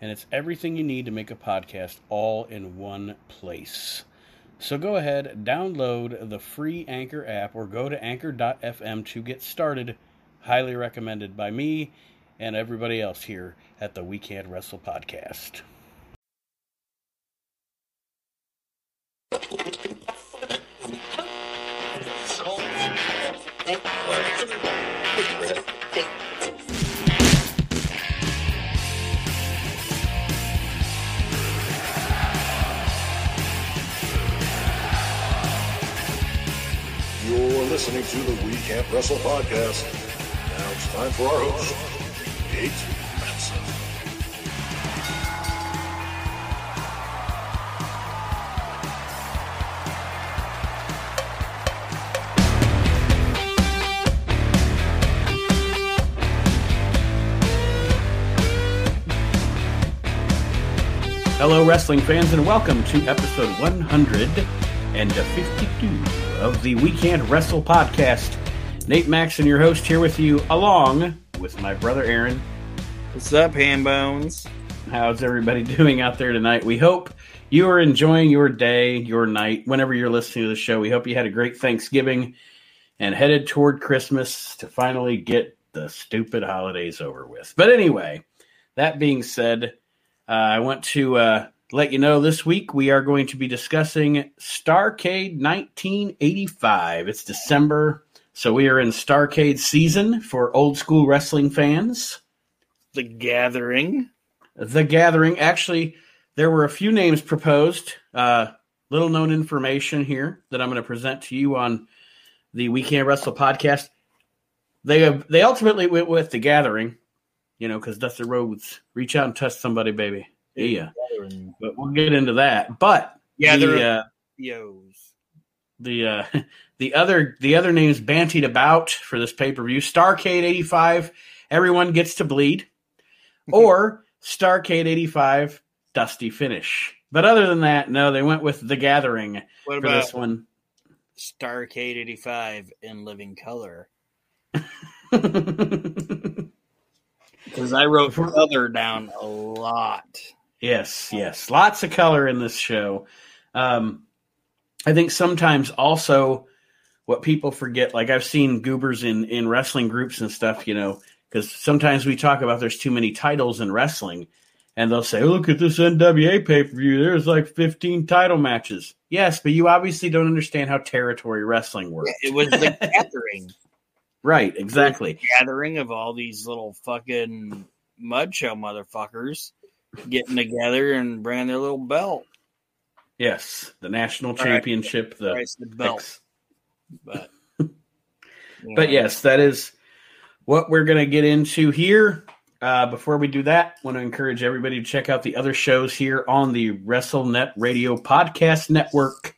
and it's everything you need to make a podcast all in one place. So go ahead, download the free Anchor app, or go to anchor.fm to get started. Highly recommended by me and everybody else here at the We Can't Wrestle podcast. Listening to the We Can't Wrestle podcast. Now it's time for our host, Nate Maxson. Hello, wrestling fans, and welcome to episode 152 of the We Can't Wrestle podcast. Nate Maxson your host, here with you, along with my brother Aaron. What's up, ham bones? How's everybody doing out there tonight? We hope you are enjoying your day, your night, whenever you're listening to the show. We hope you had a great Thanksgiving and headed toward Christmas to finally get the stupid holidays over with. But anyway, that being said, uh, I want to uh, let you know this week we are going to be discussing Starcade 1985. It's December, so we are in Starcade season for old school wrestling fans. The Gathering. The Gathering. Actually, there were a few names proposed. Uh, little known information here that I'm going to present to you on the We Can't Wrestle podcast. They have, they ultimately went with the Gathering, you know, because Dusty Rhodes reach out and touch somebody, baby. Yeah, Gathering. but we'll get into that. But Yeah, the, they're uh, Yos. the uh, the other the other names bantied about for this pay per view: Starcade '85, everyone gets to bleed, or Starcade '85, Dusty Finish. But other than that, no, they went with the Gathering What for about this one. Starcade 85 in living color? Because I wrote other down a lot. Yes, yes. Lots of color in this show. Um, I think sometimes also what people forget, like I've seen goobers in, in wrestling groups and stuff, you know, because sometimes we talk about there's too many titles in wrestling. And they'll say, look at this NWA pay per view. There's like 15 title matches. Yes, but you obviously don't understand how territory wrestling works. It was the Gathering. Right, exactly. Gathering of all these little fucking mud show motherfuckers getting together and bringing their little belt. Yes, the national right. championship. The the belt. X- But, But yes, that is what we're going to get into here. Uh, before we do that, I want to encourage everybody to check out the other shows here on the WrestleNet Radio Podcast Network.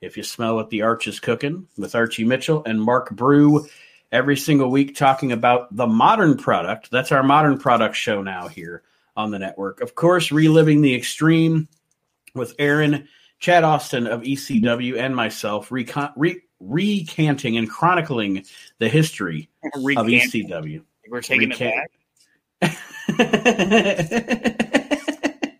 If you smell what the Arch is cooking with Archie Mitchell and Mark Brew every single week talking about the modern product. That's our modern product show now here on the network. Of course, reliving the extreme with Aaron, Chad Austin of ECW, and myself, recon- re- recanting and chronicling the history of ECW. We're taking Recant- it back.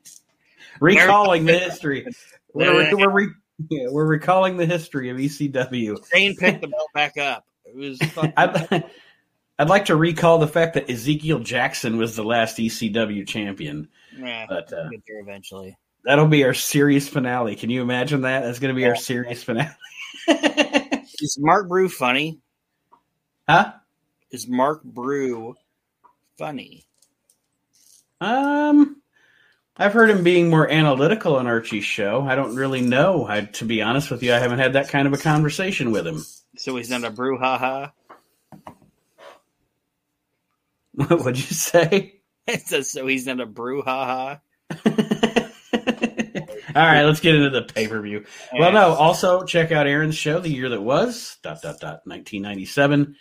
Recalling the history. We're, we're, re- yeah, we're recalling the history of ECW. Shane picked the belt back up. It was fucking I'd, like to recall the fact that Ezekiel Jackson was the last ECW champion. Yeah, But, uh, eventually. That'll be our series finale. Can you imagine that? That's going to be our series finale. Is Mark Brew funny? huh? Is Mark Brew funny? Um, I've heard him being more analytical on Archie's show. I don't really know. I, to be honest with you, I haven't had that kind of a conversation with him. So he's not a brouhaha. What would you say? It says so he's not a brouhaha. All right, let's get into the pay per view. Well, no. Also, check out Aaron's show, the year that was dot dot dot 1997,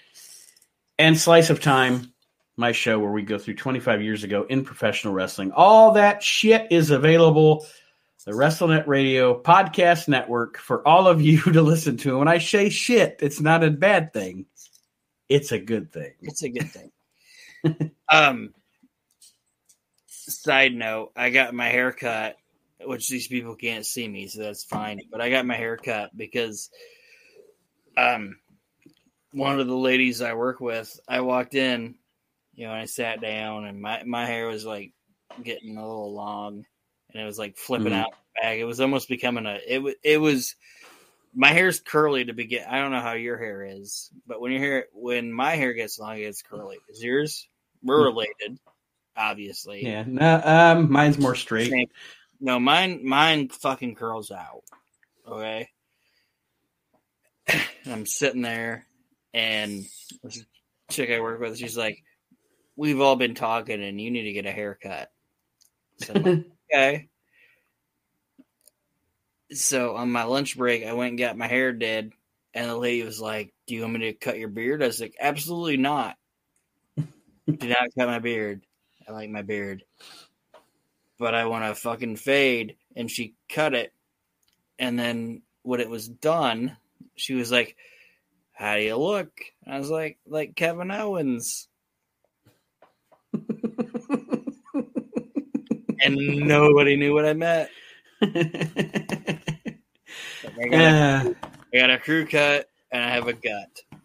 and Slice of Time, my show where we go through 25 years ago in professional wrestling. All that shit is available. The WrestleNet Radio podcast network for all of you to listen to. And when I say shit, it's not a bad thing; it's a good thing. It's a good thing. Um. Side note: I got my hair cut which these people can't see me, so that's fine. But I got my hair cut because um one of the ladies I work with, I walked in, you know, and I sat down and my, my hair was like getting a little long and it was like flipping mm-hmm. out back. It was almost becoming a it it was my hair's curly to begin. I don't know how your hair is, but when your hair when my hair gets long, it gets curly. Is yours? We're related, obviously. Yeah, no, um, mine's more straight. Same. No, mine mine fucking curls out. Okay. I'm sitting there and this chick I work with, she's like, We've all been talking and you need to get a haircut. So like, okay. So on my lunch break, I went and got my hair did, and the lady was like, Do you want me to cut your beard? I was like, Absolutely not. Do not cut my beard. I like my beard but I want to fucking fade. And she cut it. And then when it was done, she was like, How do you look? I was like, Like Kevin Owens. and nobody knew what I meant. I, got a, uh. I got a crew cut and I have a gut.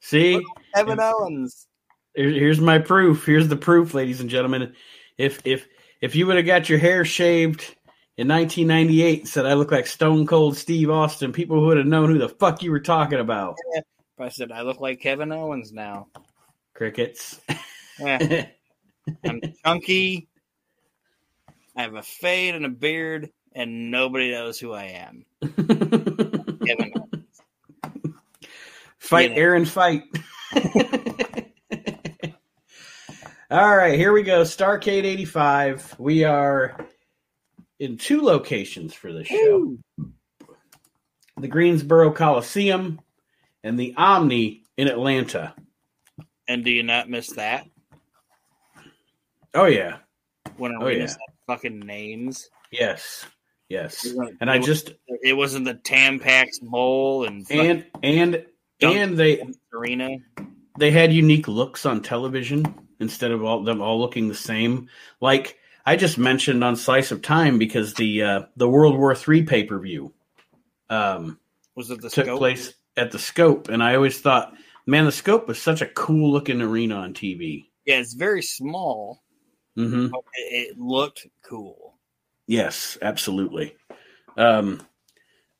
See? Kevin Owens. Here's my proof. Here's the proof, ladies and gentlemen. If if if you would have got your hair shaved in 1998 said I look like Stone Cold Steve Austin, people would have known who the fuck you were talking about. I said I look like Kevin Owens now. Crickets. Yeah. I'm chunky. I have a fade and a beard, and nobody knows who I am. Kevin Owens. Fight, you know. Aaron, fight. All right, here we go. Starcade 85. We are in two locations for this show the Greensboro Coliseum and the Omni in Atlanta. And do you not miss that? Oh, yeah. When I oh, yeah. fucking names. Yes. Yes. And I just. It wasn't the Tampax Bowl and. And, and, and they. Arena. They had unique looks on television instead of all them all looking the same. Like I just mentioned on Slice of Time because the uh, the World War Three pay per view um, was it the took scope? place at the Scope, and I always thought, man, the Scope was such a cool looking arena on TV. Yeah, it's very small, mm-hmm. but it looked cool. Yes, absolutely. Um,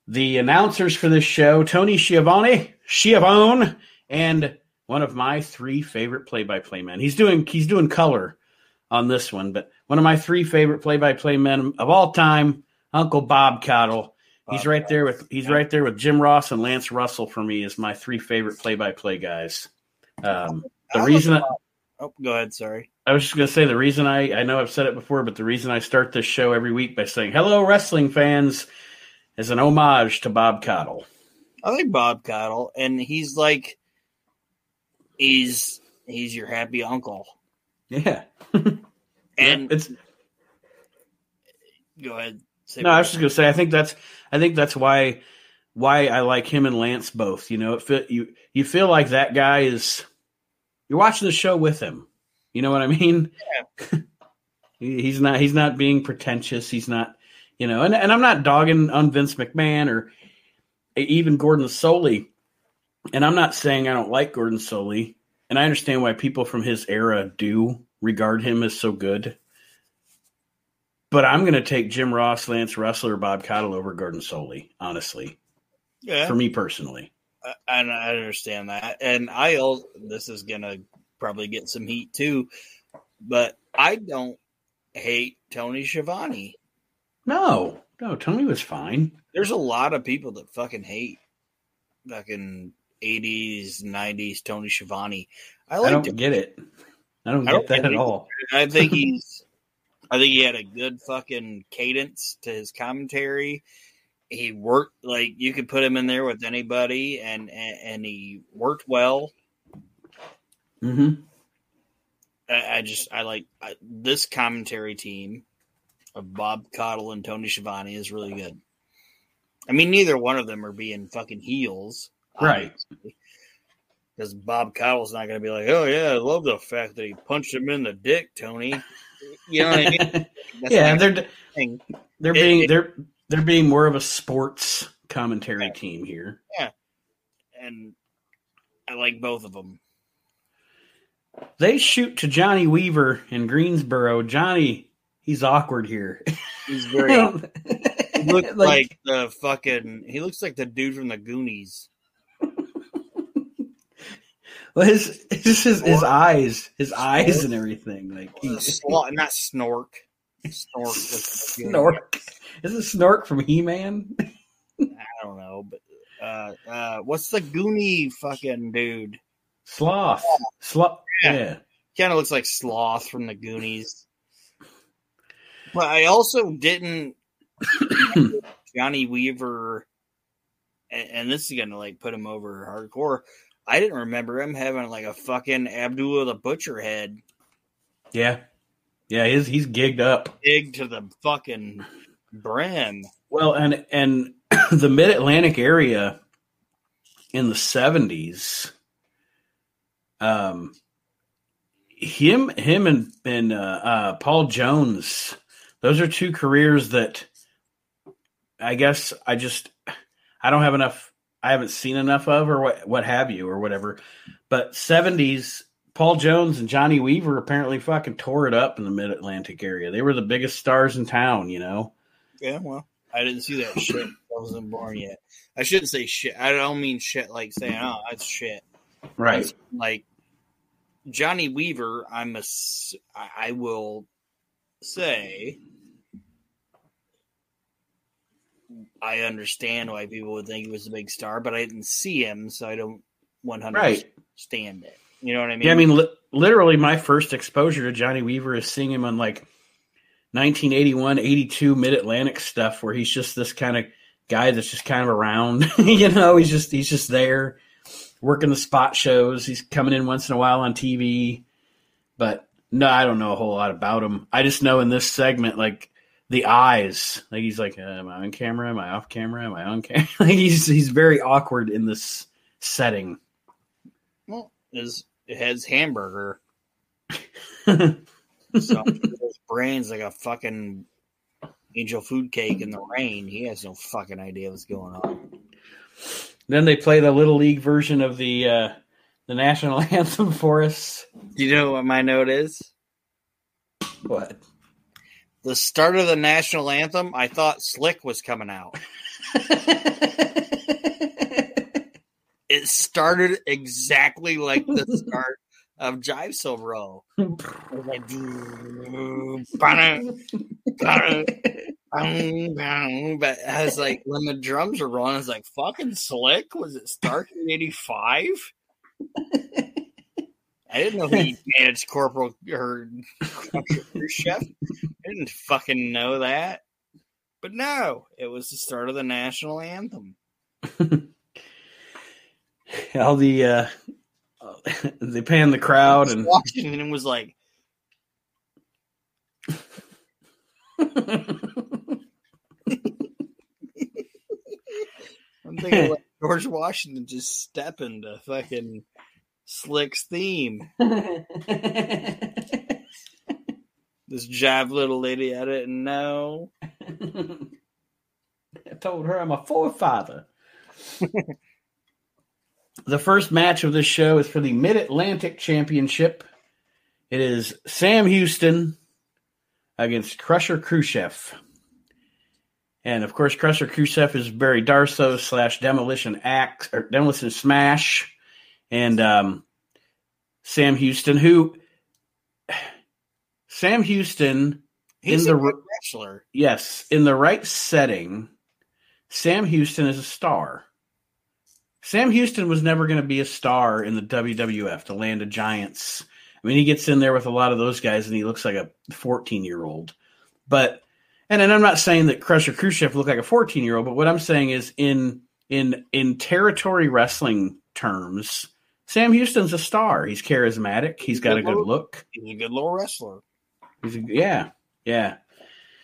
the announcers for this show: Tony Schiavone, Schiavone, and one of my three favorite play-by-play men. He's doing he's doing color on this one, but one of my three favorite play-by-play men of all time, Uncle Bob Caudle. He's right there with he's right there with Jim Ross and Lance Russell for me as my three favorite play-by-play guys. Um, the reason I, oh, go ahead. Sorry, I was just going to say the reason I I know I've said it before, but the reason I start this show every week by saying hello wrestling fans is an homage to Bob Caudle. I like Bob Caudle, and he's like he's he's your happy uncle. Yeah. and yeah, it's go ahead. no, I was just gonna say I think that's I think that's why why I like him and Lance both. You know, it feel, you you feel like that guy is you're watching the show with him. You know what I mean? Yeah. he's not he's not being pretentious. He's not you know, and, and I'm not dogging on Vince McMahon or even Gordon Solie and I'm not saying I don't like Gordon Solie, and I understand why people from his era do regard him as so good. But I'm going to take Jim Ross, Lance Russell, or Bob Caudle over Gordon Solie, honestly. Yeah. For me personally. And I understand that. And I also, this is going to probably get some heat too, but I don't hate Tony Schiavone. No, no, Tony was fine. There's a lot of people that fucking hate fucking 80s, 90s Tony Schiavone. I, like I don't get it. I don't get I don't that at all. I think he's I think he had a good fucking cadence to his commentary. He worked like you could put him in there with anybody, and and, and he worked well. Mm-hmm. I, I just I like I, this commentary team of Bob Caudle and Tony Schiavone is really good. I mean, neither one of them are being fucking heels, Right. Because Bob Caudle's not going to be like, "Oh yeah, I love the fact that he punched him in the dick, Tony." You know what I mean? Yeah, they're thing. they're It- being it- they're they're being more of a sports commentary team here. Yeah. And I like both of them. They shoot to Johnny Weaver in Greensboro. Johnny, he's awkward here. He's very. he looks Like- like, the fucking. He looks like the dude from the Goonies. Well, his his his, his eyes, his eyes and everything. Like he, Slo- not Snork. Snork. Snork. Is it Snork from He Man? I don't know, but uh, uh, what's the Goonie fucking dude? Sloth. Sloth. Yeah. Yeah. Kind of looks like Sloth from the Goonies. But I also didn't Johnny Weaver, and, and this is gonna like put him over hardcore. I didn't remember him having like a fucking Abdullah the Butcher head, Yeah. Yeah. He's he's gigged up. big to the fucking brim. Well, and and the Mid Atlantic area in the seventies, um, him him and and uh, uh, Paul Jones, those are two careers that I guess I just I don't have enough. I haven't seen enough of, or what what have you, or whatever. But seventies. Paul Jones and Johnny Weaver apparently fucking tore it up in the Mid Atlantic area. They were the biggest stars in town, you know. Yeah, well, I didn't see that shit. I wasn't born yet. I shouldn't say shit. I don't mean shit like saying, "Oh, that's shit." It's like Johnny Weaver, I'm a, s- I I will say, I understand why people would think he was a big star, but I didn't see him, so I don't 100 Right. stand it. You know what I mean? Yeah, I mean, li- literally, my first exposure to Johnny Weaver is seeing him on like 1981, 82 Mid Atlantic stuff, where he's just this kind of guy that's just kind of around. you know, he's just he's just there working the spot shows. He's coming in once in a while on TV, but no, I don't know a whole lot about him. I just know in this segment, like the eyes, like he's like, uh, am I on camera? Am I off camera? Am I on camera? like he's he's very awkward in this setting. well, his it has hamburger, so his brain's like a fucking angel food cake in the rain. He has no fucking idea what's going on. Then they play the little league version of the uh, the national anthem for us. Do you know what my note is? What? The start of the national anthem, I thought Slick was coming out. It started exactly like the start of Jive Soul Bro. Was like, "Ba-da, ba-da, bang, bang." but I was like, when the drums were rolling, I was like, fucking Slick? Was it start in 85? I didn't know he managed Corporal or Chef. I didn't fucking know that. But no, it was the start of the national anthem. All the uh, they pan the crowd and Washington was like, I'm thinking like George Washington just stepping to fucking Slick's theme. This jive little lady, I didn't know. I told her I'm a forefather. the first match of this show is for the Mid Atlantic Championship. It is Sam Houston against Crusher Khrushchev. And of course, Crusher Khrushchev is Barry Darsow slash Demolition Axe or Demolition Smash, and um, Sam Houston, who Sam Houston He's In a the good wrestler. Yes, in the right setting, Sam Houston is a star. Sam Houston was never going to be a star in the WWF, the Land of Giants. I mean, he gets in there with a lot of those guys, and he looks like a 14 year old. But and and I'm not saying that Crusher Khrushchev looked like a 14 year old, but what I'm saying is in in in territory wrestling terms, Sam Houston's a star. He's charismatic. He's got a good look. He's a good little wrestler. He's a, yeah, yeah.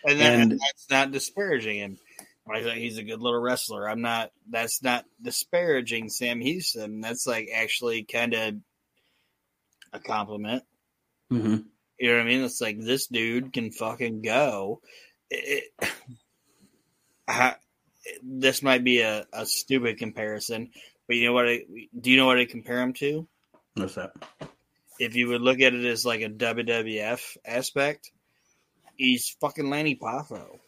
And, that, And- and that's not disparaging him. I say he's a good little wrestler, I'm not. That's not disparaging Sam Houston. That's like actually kind of a compliment. hmm You know what I mean? It's like this dude can fucking go. It- I- this might be a, a stupid comparison, but you know what? I, do you know what I compare him to? What's that? If you would look at it as like a WWF aspect, he's fucking Lanny Poffo.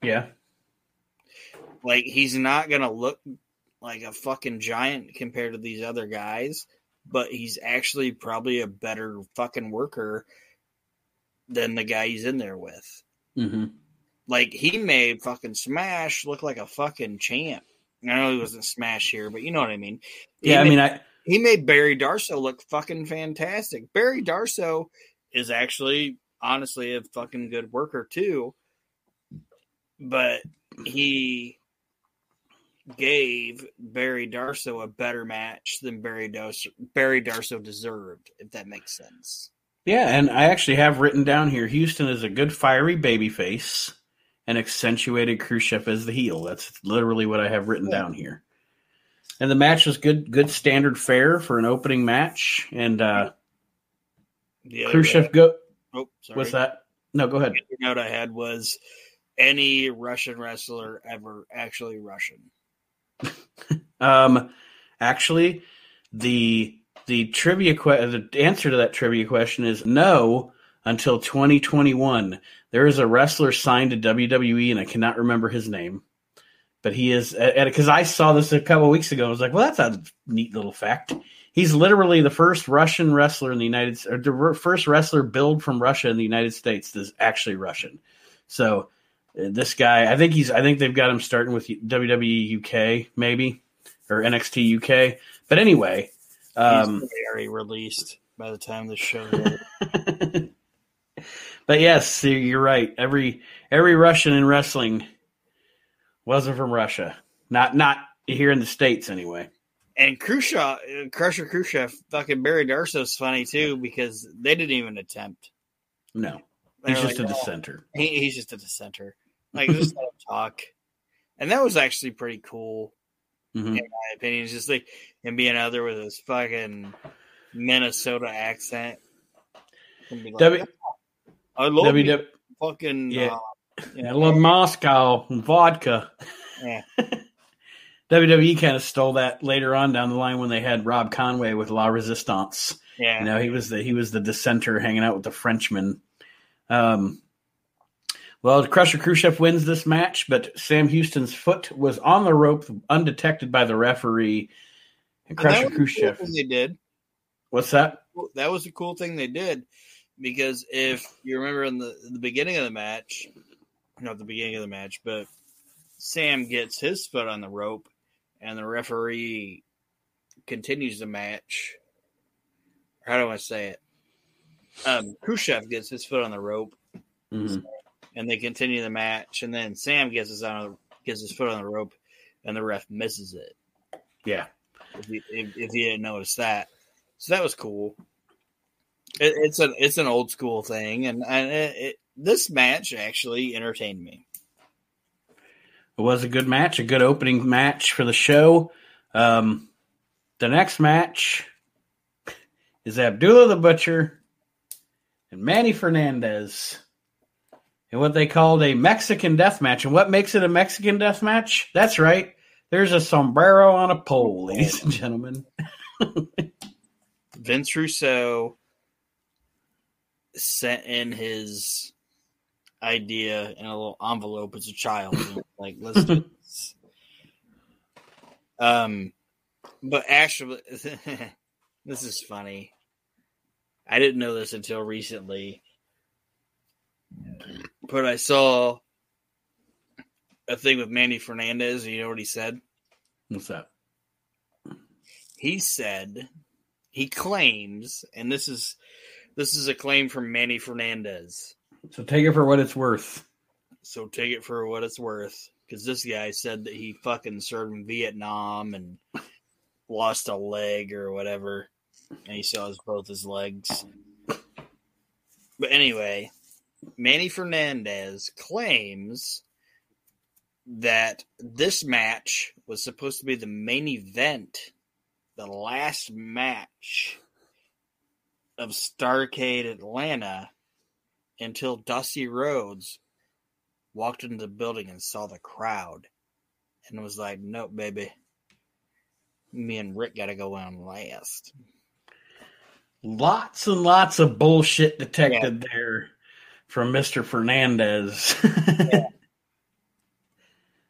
Yeah, Like he's not gonna look like a fucking giant compared to these other guys, but he's actually probably a better fucking worker than the guy he's in there with. hmm Like he made fucking Smash look like a fucking champ. I know he wasn't Smash here, but you know what I mean. He yeah. I mean, I he made Barry Darsow look fucking fantastic. Barry Darsow is actually honestly a fucking good worker too. But he gave Barry Darsow a better match than Barry Darsow Barry Darsow deserved, if that makes sense. Yeah, and I actually have written down here Houston is a good fiery babyface and accentuated Khrushchev as the heel. That's literally what I have written Yeah. down here. And the match was good good standard fare for an opening match. And uh The other Khrushchev go oh, sorry. what's that? No, go ahead. The note I had was any Russian wrestler ever actually Russian. Um actually the the trivia que- the answer to that trivia question is no until 2021. There is a wrestler signed to WWE and I cannot remember his name. But he is because I saw this a couple weeks ago. I was like, "Well, that's a neat little fact." He's literally the first Russian wrestler in the United States or the first wrestler billed from Russia in the United States that's actually Russian. So uh, this guy, I think he's, I think they've got him starting with WWE UK maybe or NXT UK. But anyway, He's um, probably already released by the time the show. but yes, you're right. Every every Russian in wrestling wasn't from Russia. Not not here in the states anyway. And Khrushchev, uh, Crusher Khrushchev, fucking Barry Darsow's funny too because they didn't even attempt. No, he's just like, a "Oh, dissenter. he, he's just a dissenter. Like just let him talk, and that was actually pretty cool Mhm. in my opinion. It's just like him being out there with his fucking Minnesota accent. Like, W- I love WW fucking Yeah. uh, you I love Moscow and vodka. Yeah. WWE kind of stole that later on down the line when they had Rob Conway with La Resistance. yeah. You know, he was the he was the dissenter hanging out with the Frenchman. Um, well, Crusher Khrushchev wins this match, but Sam Houston's foot was on the rope, undetected by the referee. And And that Crusher was a cool thing they did. what's that? that was a cool thing they did because if you remember in the in the beginning of the match, not the beginning of the match, but Sam gets his foot on the rope, and the referee continues the match. How do I say it? Um, Khrushchev gets his foot on the rope, Mhm. and they continue the match, and then Sam gets his on gets his foot on the rope, and the ref misses it. Yeah, if you, if, if you didn't notice that. So that was cool. It, it's an it's an old school thing, and, and it, it, this match actually entertained me. it was a good match, a good opening match for the show. Um, the next match is Abdullah the Butcher and Manny Fernandez in what they called a Mexican death match. And what makes it a Mexican death match? That's right. There's a sombrero on a pole, ladies and gentlemen. Vince Russo sent in his idea in a little envelope as a child, and like let's do this. Um, but actually, this is funny. I didn't know this until recently, but I saw a thing with Manny Fernandez. You know what he said? What's that? He said he claims, and this is this is a claim from Manny Fernandez. So take it for what it's worth. So take it for what it's worth, because this guy said that he fucking served in Vietnam and lost a leg or whatever, and he still has both his legs. But anyway, Manny Fernandez claims that this match was supposed to be the main event, the last match of Starcade Atlanta until Dusty Rhodes walked into the building and saw the crowd and was like, Nope, baby. Me and Rick got to go on last. Lots and lots of bullshit detected yeah. there from Mr. Fernandez. yeah.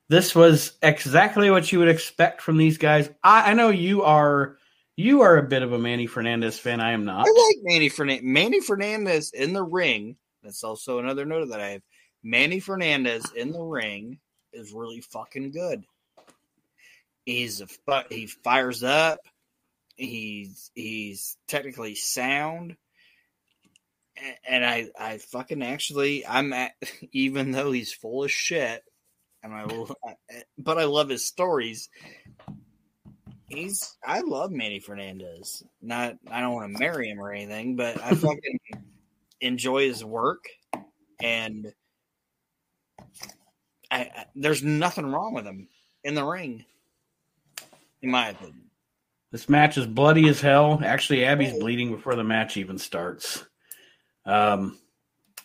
This was exactly what you would expect from these guys. I, I, know you are you are a bit of a Manny Fernandez fan. I am not. I like Manny Fernandez. Manny Fernandez in the ring. That's also another note that I have. Manny Fernandez in the ring is really fucking good. He's a he fires up. He's he's technically sound and I, I fucking actually, I'm at, even though he's full of shit, and I, but I love his stories. He's, I love Manny Fernandez. Not, I don't want to marry him or anything, but I fucking enjoy his work, and I, I, there's nothing wrong with him in the ring, in my opinion. This match is bloody as hell. Actually, Abby's bleeding before the match even starts. Um,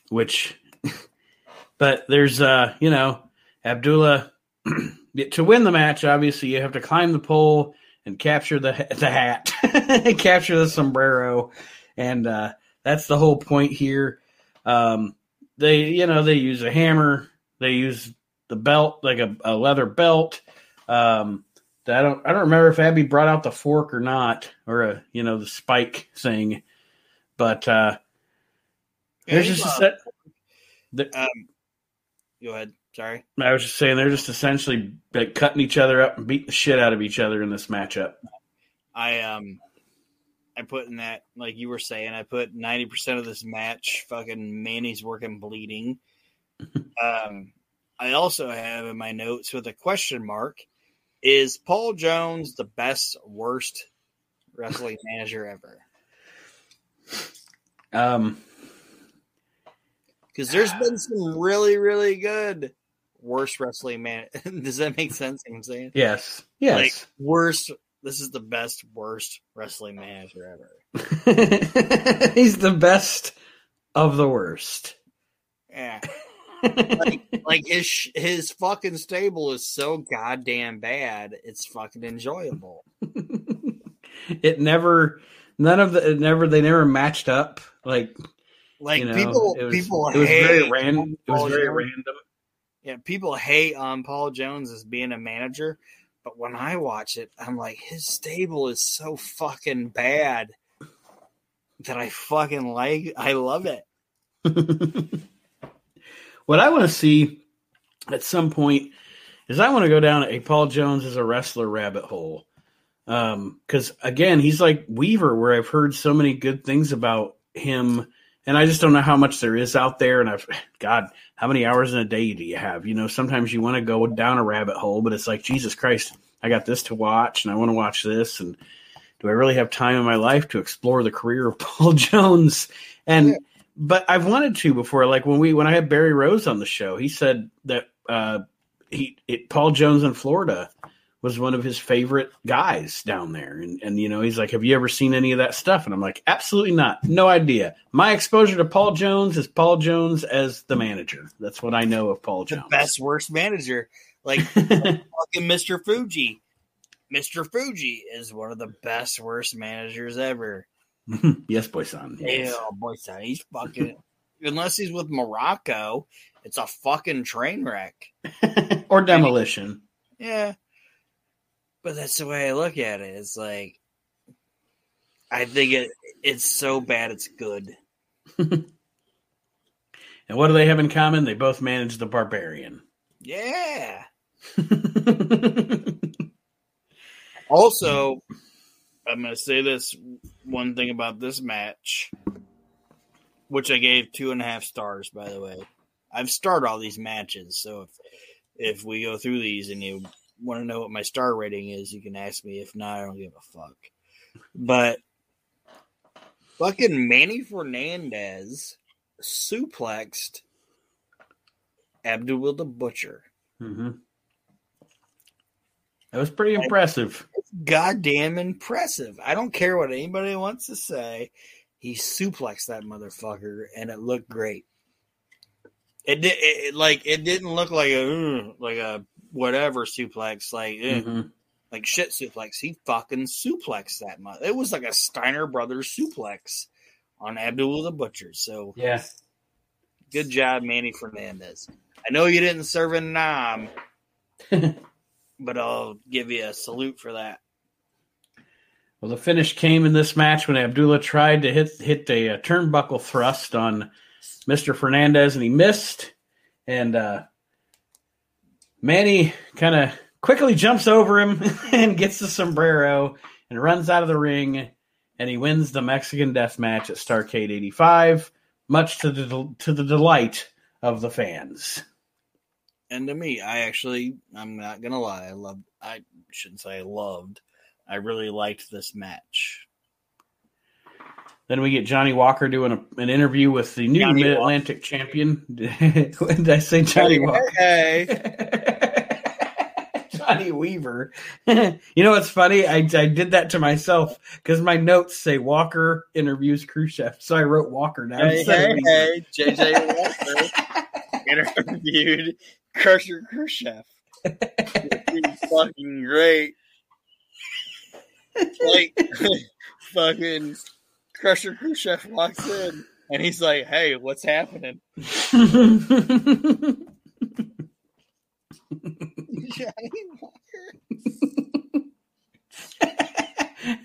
which, but there's, uh, you know, Abdullah to win the match. Obviously, you have to climb the pole and capture the the hat, capture the sombrero, and uh, that's the whole point here. Um, they, you know, they use a hammer. They use the belt, like a, a leather belt. Um, I don't, I don't remember if Abby brought out the fork or not, or a, you know, the spike thing. But uh, there's just a set. The, um, go ahead. Sorry. I was just saying they're just essentially like cutting each other up and beating the shit out of each other in this matchup. I um I put in that like you were saying, I put ninety percent of this match fucking Manny's working bleeding. um I also have in my notes with a question mark is Paul Jones the best worst wrestling manager ever? Um because there's been some really, really good worst wrestling man. Does that make sense? I'm saying yes, yes. Like worst. This is the best worst wrestling manager ever. He's the best of the worst. Yeah. like, like his his fucking stable is so goddamn bad. It's fucking enjoyable. it never, none of the, it never, they never matched up. Like like you know, people, it was, people it was very random. It was very Jones. Random. Yeah, people hate on Paul Jones as being a manager, but when I watch it, I'm like, his stable is so fucking bad that I fucking like. I love it. what I want to see at some point is I want to go down a Paul Jones as a wrestler rabbit hole. Because um, again, he's like Weaver, where I've heard so many good things about him and I just don't know how much there is out there. And I've, God, how many hours in a day do you have? You know, sometimes you want to go down a rabbit hole, but it's like, Jesus Christ, I got this to watch and I want to watch this. And do I really have time in my life to explore the career of Paul Jones? And, yeah. but I've wanted to before. Like when we, when I had Barry Rose on the show, he said that, uh, he, it, Paul Jones in Florida was one of his favorite guys down there. And, and, you know, he's like, Have you ever seen any of that stuff? And I'm like, Absolutely not. No idea. My exposure to Paul Jones is Paul Jones as the manager. That's what I know of Paul Jones. The best, worst manager. Like fucking Mr. Fuji. Mr. Fuji is one of the best, worst managers ever. yes, Boyson. Yes. Yeah, Boyson. He's fucking, unless he's with Muraco, it's a fucking train wreck. or demolition. Yeah. But that's the way I look at it. It's like I think it it's so bad it's good. and what do they have in common? They both manage the barbarian. Yeah. also, I'm going to say this one thing about this match, which I gave two and a half stars, by the way. I've starred all these matches, so if if we go through these and you want to know what my star rating is, you can ask me. If not, I don't give a fuck. But fucking Manny Fernandez suplexed Abdul the Butcher. Mm-hmm. That was pretty impressive. Goddamn impressive. I don't care what anybody wants to say. He suplexed that motherfucker, and it looked great. It did it, it- like it didn't look like a like a whatever suplex like "Ugh," Mhm. like shit suplex. He fucking suplexed that much. It was like a Steiner Brothers suplex on Abdul the Butcher. So Yeah. good job, Manny Fernandez. I know you didn't serve in Nam, but I'll give you a salute for that. Well, the finish came in this match when Abdullah tried to hit hit a, uh turnbuckle thrust on Mr. Fernandez, and he missed. And uh, Manny kind of quickly jumps over him and gets the sombrero and runs out of the ring, and he wins the Mexican Death Match at Starcade '85, much to the to the delight of the fans. And to me, I actually, I'm not gonna lie, I loved. I shouldn't say I loved. I really liked this match. Then we get Johnny Walker doing a, an interview with the new Mid Atlantic champion. Did I say Johnny Walker? Hey, Johnny Weaver. you know what's funny? I, I did that to myself because my notes say Walker interviews Khrushchev, so I wrote Walker now. hey, hey, hey! JJ Walker interviewed Crusher Khrushchev. He's fucking great. Like, fucking Crusher Khrushchev walks in and he's like, "Hey, what's happening?" Johnny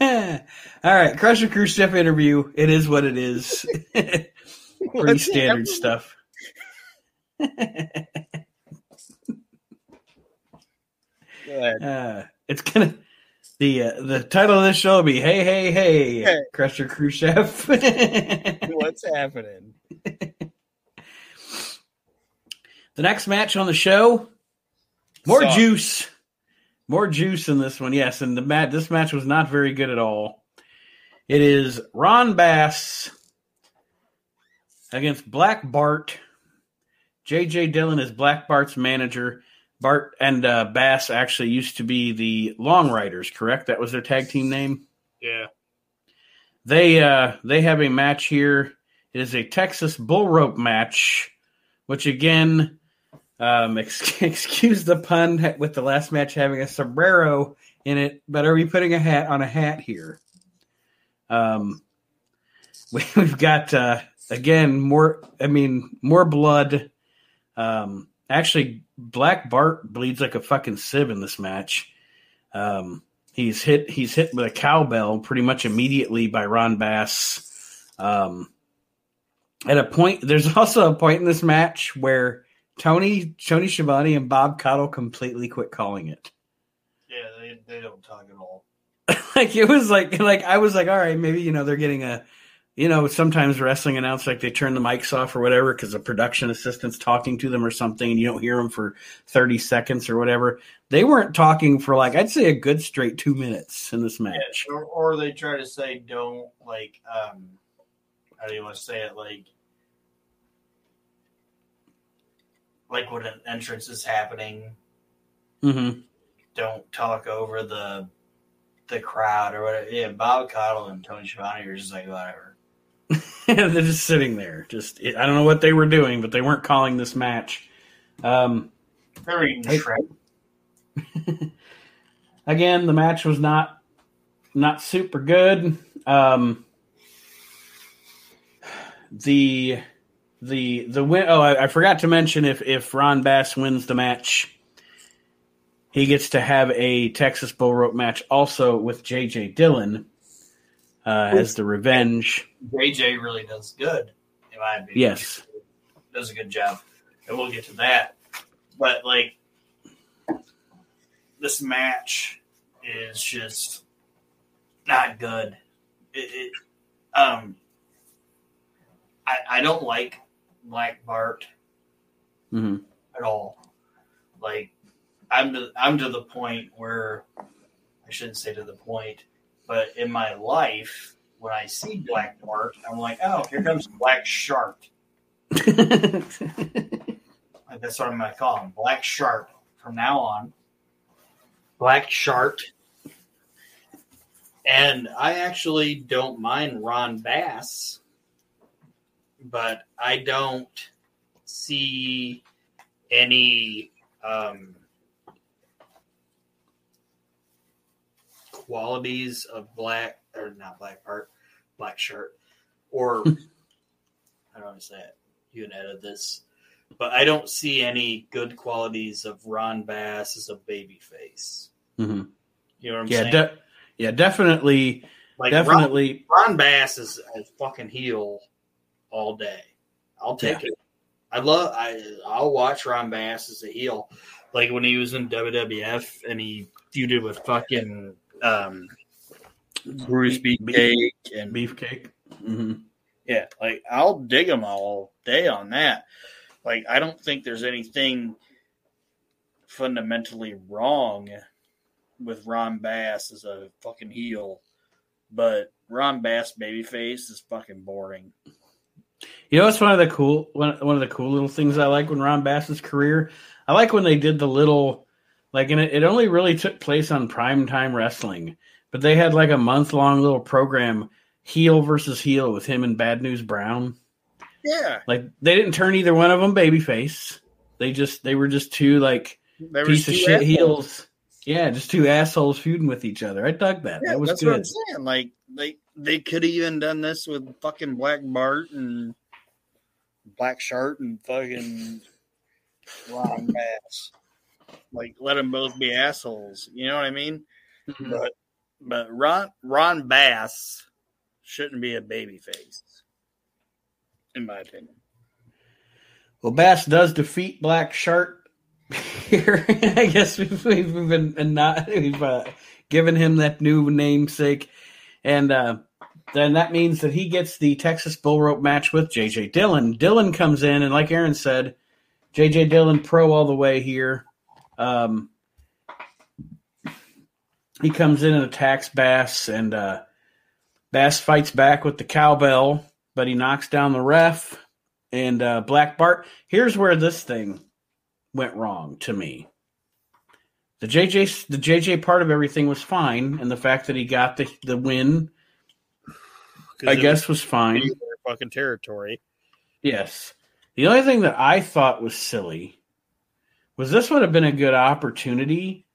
All right, Crusher Khrushchev interview. It is what it is. Pretty What's standard happening? stuff. Go ahead. Uh, it's gonna the uh, the title of this show will be "Hey Hey Hey, Hey. Crusher Khrushchev." What's happening? the next match on the show, more Sucked. juice, more juice in this one. Yes, and the mat this match was not very good at all. It is Ron Bass against Black Bart. JJ Dillon is Black Bart's manager. Bart and uh, Bass actually used to be the Long Riders, correct? That was their tag team name. Yeah. They uh, they have a match here. It is a Texas bull rope match, which again, um, ex- excuse the pun with the last match having a sombrero in it, but are we putting a hat on a hat here? Um, we, we've got uh, again more. I mean, more blood. Um, actually, Black Bart bleeds like a fucking sieve in this match. Um, he's hit. He's hit with a cowbell pretty much immediately by Ron Bass. Um, at a point, there's also a point in this match where Tony Tony Schiavone and Bob Caudle completely quit calling it. Yeah, they, they don't talk at all. like it was like like I was like, all right, maybe you know they're getting a, you know, sometimes wrestling announce like they turn the mics off or whatever because the production assistant's talking to them or something, and you don't hear them for thirty seconds or whatever. They weren't talking for like I'd say a good straight two minutes in this match. or, or they try to say don't like um how do you want to say it like like when an entrance is happening hmm don't talk over the the crowd or whatever yeah bob Caudle and tony Schiavone are just like whatever they're just sitting there. Just I don't know what they were doing, but they weren't calling this match. Um, they're eating shrimp again, the match was not not super good. Um, the the the win. Oh, I, I forgot to mention if if Ron Bass wins the match, he gets to have a Texas Bull Rope match also with J.J. Dillon uh, as the revenge. jj really does good in my opinion Yes. does a good job and we'll get to that but like this match is just not good it, it um, I I don't like Black Bart Mhm. at all. Like I'm to I'm to the point where I shouldn't say to the point, but in my life when I see Black Bart, I'm like, oh, here comes Black Shark. That's what I'm going to call him, Black Shark from now on. Black Shark. And I actually don't mind Ron Bass, but I don't see any um, qualities of black or not black part, black shirt, or I don't want to say it. You can edit this, but I don't see any good qualities of Ron Bass as a baby face. Mm-hmm. You know what I'm Yeah, saying? de- yeah, definitely, like definitely. Ron Bass is a fucking heel all day. I'll take it. I love. I I'll watch Ron Bass as a heel, like when he was in WWF and he feuded with fucking um, Bruce Beef- Beefcake and Beefcake. hmm yeah, like I'll dig them all day on that. Like I don't think there's anything fundamentally wrong with Ron Bass as a fucking heel, but Ron Bass babyface is fucking boring. You know, it's one of the cool one, one of the cool little things I like when Ron Bass's career. I like when they did the little like, and it, it only really took place on primetime wrestling, but they had like a month long little program, heel versus heel, with him and Bad News Brown. Yeah, Like they didn't turn either one of them babyface. They just they were just two like piece of shit assholes. heels. Yeah, just two assholes feuding with each other. I dug that. Yeah, that was that's what I'm good. saying. Like they they could have even done this with fucking Black Bart and Black Shirt and fucking Ron Bass. Like let them both be assholes. You know what I mean? Mhm. But but Ron Ron Bass shouldn't be a baby face, in my opinion. Well, Bass does defeat Black Shark here. I guess we've, we've been and not we've uh, given him that new namesake, and uh, then that means that he gets the Texas Bull Rope match with JJ Dillon. Dillon comes in, and like Aaron said, JJ Dillon pro all the way here. Um, he comes in and attacks Bass, and uh, Bass fights back with the cowbell, but he knocks down the ref and uh, Black Bart. Here's where this thing went wrong to me. The JJ the JJ part of everything was fine, and the fact that he got the the win, I guess, was fine. fucking territory. Yes. The only thing that I thought was silly was this would have been a good opportunity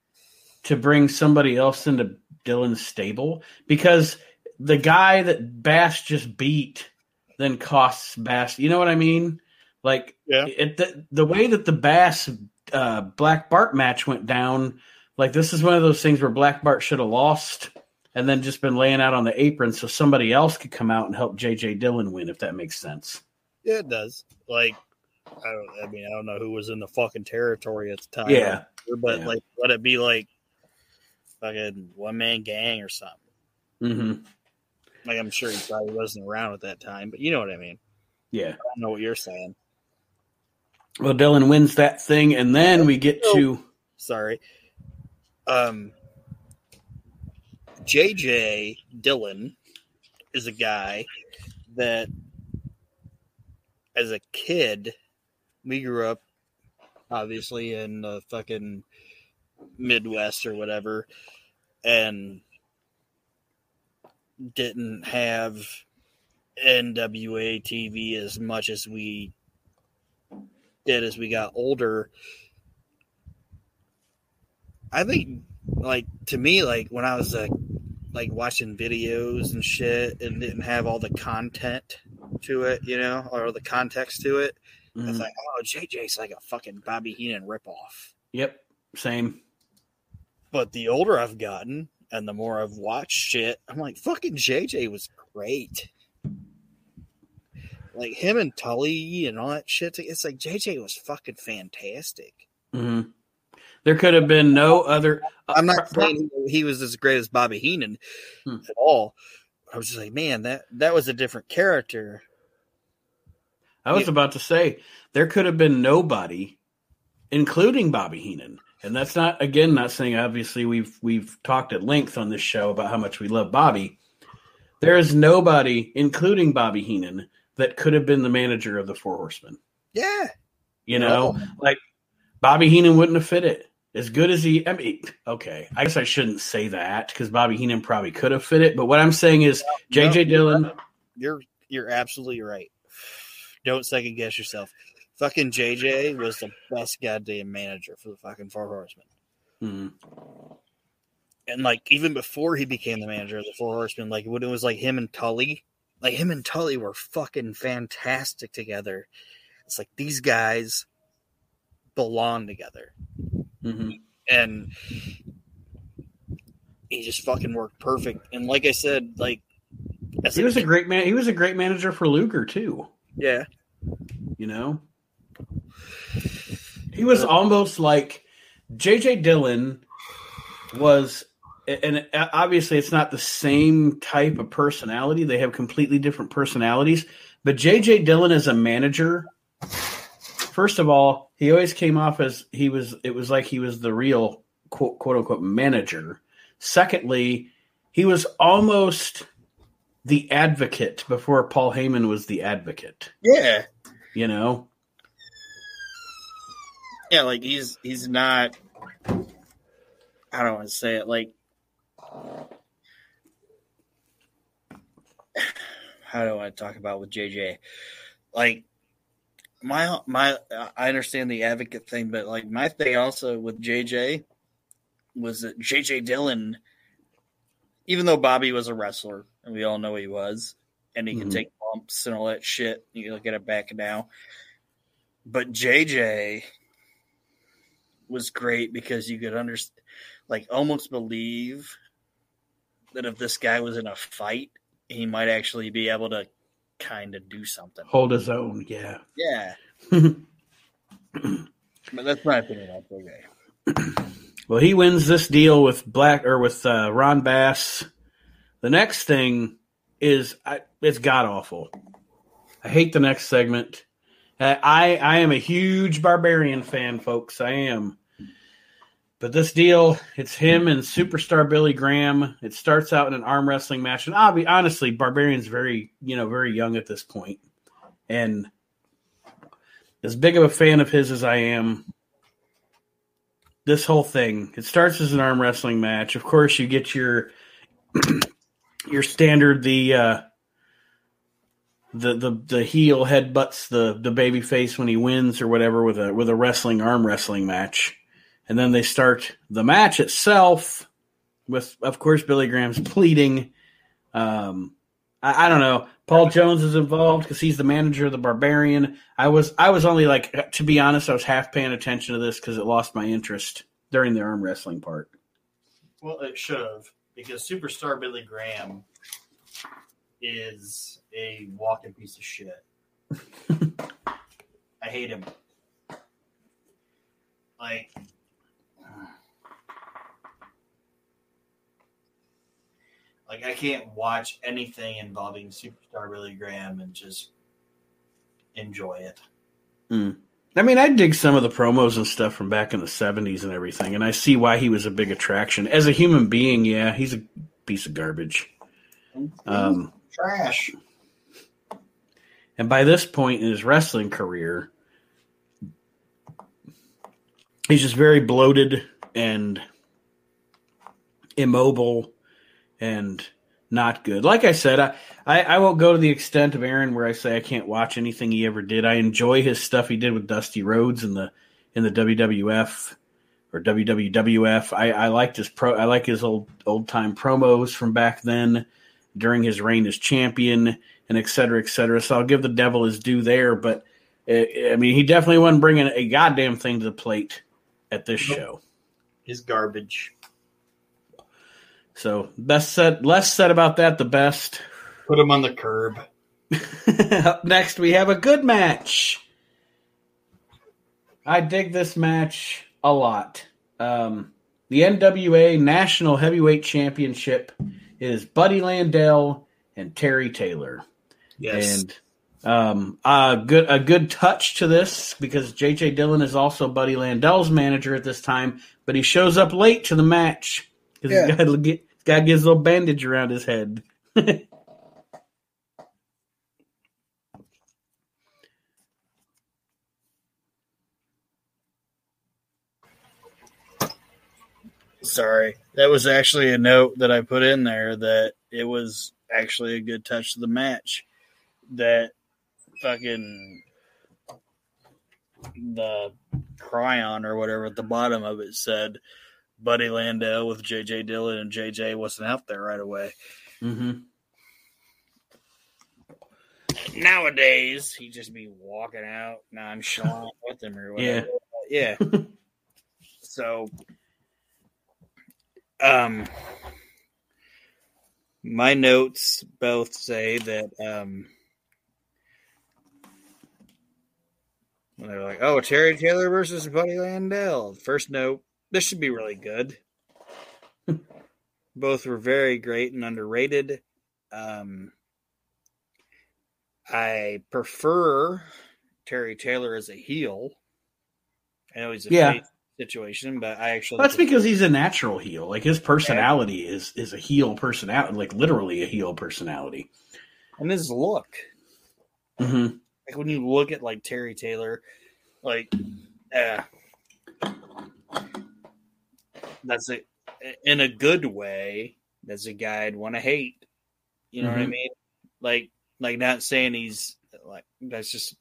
to bring somebody else into Dillon's stable because the guy that Bass just beat then costs Bass. You know what I mean? Like Yeah. it, the, the way that the Bass uh, Black Bart match went down, like this is one of those things where Black Bart should have lost and then just been laying out on the apron so somebody else could come out and help JJ Dillon win, if that makes sense. Yeah, it does. Like, I don't. I mean, I don't know who was in the fucking territory at the time. Yeah. but Yeah. like, let it be like fucking one man gang or something. Mm-hmm. Like, I'm sure he probably wasn't around at that time, but you know what I mean. Yeah. I don't know what you're saying. Well, Dillon wins that thing, and then we get to Sorry. Um, JJ Dillon is a guy that, as a kid, we grew up obviously in the fucking Midwest or whatever, and didn't have NWA TV as much as we did as we got older. I think, like to me, like when I was uh, like watching videos and shit, and didn't have all the content to it, you know, or the context to it. I was Mhm. like, oh, JJ's like a fucking Bobby Heenan ripoff. Yep, same. But the older I've gotten, and the more I've watched shit, I'm like, fucking JJ was great. Like him and Tully and all that shit. It's like JJ was fucking fantastic. Mm-hmm. There could have been no other. I'm not saying he was as great as Bobby Heenan Hmm. at all, I was just like, man, that that was a different character. I was Yeah. about to say there could have been nobody, including Bobby Heenan. And that's not again not saying obviously we've we've talked at length on this show about how much we love Bobby. There is nobody, including Bobby Heenan, that could have been the manager of the Four Horsemen. Yeah, You know, like Bobby Heenan wouldn't have fit it as good as he. I mean, okay, I guess I shouldn't say that because Bobby Heenan probably could have fit it. But what I'm saying is, JJ Dillon, you're you're absolutely right. Don't second guess yourself. Fucking JJ was the best goddamn manager for the fucking Four Horsemen. Hmm. And like even before he became the manager of the Four Horsemen, like when it was like him and Tully, like him and Tully were fucking fantastic together. It's like these guys belong together. Mhm. and he just fucking worked perfect. And like I said, like as he was a great man. He was a great manager for Luger too. Yeah, You know, he was almost like JJ Dillon was, and obviously it's not the same type of personality. They have completely different personalities. But JJ Dillon as a manager, first of all, he always came off as he was. It was like he was the real quote, quote unquote manager. Secondly, he was almost the advocate before Paul Heyman was the advocate. yeah, You know, yeah. Like he's he's not. I don't want to say it like. How do I talk about with JJ? Like my my I understand the advocate thing, but like my thing also with JJ was that JJ Dillon, even though Bobby was a wrestler and we all know he was, and he can Mhm. take bumps and all that shit, you can look at it back now. But JJ was great because you could understand, like, almost believe that if this guy was in a fight, he might actually be able to kind of do something. hold his own. Yeah. Yeah. but that's my opinion on JJ. Well, he wins this deal with Black or with uh, Ron Bass. The next thing is I, it's god awful. I hate the next segment. I I am a huge Barbarian fan, folks. I am. But this deal, it's him and superstar Billy Graham. It starts out in an arm wrestling match, and I'll be honestly, Barbarian's very you know very young at this point, and as big of a fan of his as I am, this whole thing it starts as an arm wrestling match of course you get your your standard the uh the the the heel headbutts the the baby face when he wins or whatever with a with a wrestling arm wrestling match. And then they start the match itself with of course billy graham's pleading um I, I don't know. Paul jones is involved because he's the manager of the barbarian. I was i was only like to be honest i was half paying attention to this because it lost my interest during the arm wrestling part. Well, it should have because superstar Billy Graham is a walking piece of shit. I hate him. Like, like I can't watch anything involving superstar Billy Graham and just enjoy it. Hmm. I mean, I dig some of the promos and stuff from back in the '70s and everything, and I see why he was a big attraction as a human being. Yeah, he's a piece of garbage. Um, Trash. and by this point in his wrestling career, he's just very bloated and immobile and not good. Like I said, I, I, I won't go to the extent of Aaron where I say I can't watch anything he ever did. I enjoy his stuff he did with Dusty Rhodes in the in the WWF or WWWF. I, I liked his pro. I like his old old time promos from back then during his reign as champion and et cetera, et cetera. So I'll give the devil his due there. But uh, I mean, he definitely wasn't bringing a goddamn thing to the plate at this Nope. show. His garbage. So best said, less said about that, the best. Put him on the curb. Up next, we have a good match. I dig this match a lot. Um, the NWA National Heavyweight Championship is Buddy Landel and Terry Taylor. Yes. And um, uh, good a good touch to this because JJ Dillon is also Buddy Landel's manager at this time, but he shows up late to the match because Yeah. he's got to get guy gets a little bandage around his head. Sorry. That was actually a note that I put in there that it was actually a good touch to the match. That fucking the chyron or whatever at the bottom of it said Buddy Landel with JJ Dillon and JJ wasn't out there right away. mm-hmm. Nowadays, he'd just be walking out nonchalant with him or whatever. Yeah. so, um, my notes both say that um, when they're like, "Oh, Terry Taylor versus Buddy Landel." First note: this should be really good. both were very great and underrated. Um, I prefer Terry Taylor as a heel. I know he's a Yeah. situation, but I actually That's because he's a natural heel. Like his personality is is a heel personality, like literally a heel personality. and his look. Mm-hmm. Like when you look at like Terry Taylor, like uh, that's a in a good way. That's a guy I'd want to hate. You know what I Mhm. mean? Like like not saying he's like that's just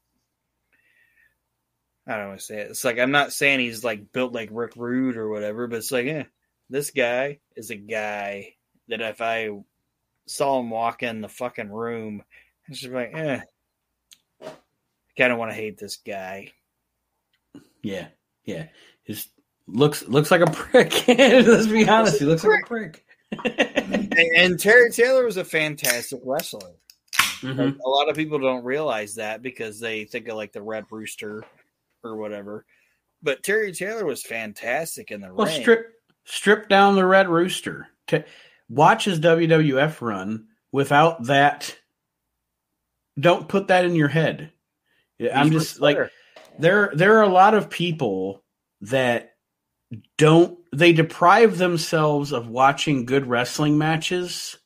I don't want to say it. It's like I'm not saying he's like built like Rick Rude or whatever, but it's like, eh, this guy is a guy that if I saw him walk in the fucking room, I just be like, eh, I kind of want to hate this guy. Yeah, yeah. His looks looks like a prick. Let's be honest, he looks like a prick. And, and Terry Taylor was a fantastic wrestler. Mhm. Like, a lot of people don't realize that because they think of like the Red Rooster or whatever. But Terry Taylor was fantastic in the Well, ring. strip strip down the Red Rooster. To watch his WWF run without that. Don't put that in your head. Yeah, I'm just like there. There are a lot of people that don't. They deprive themselves of watching good wrestling matches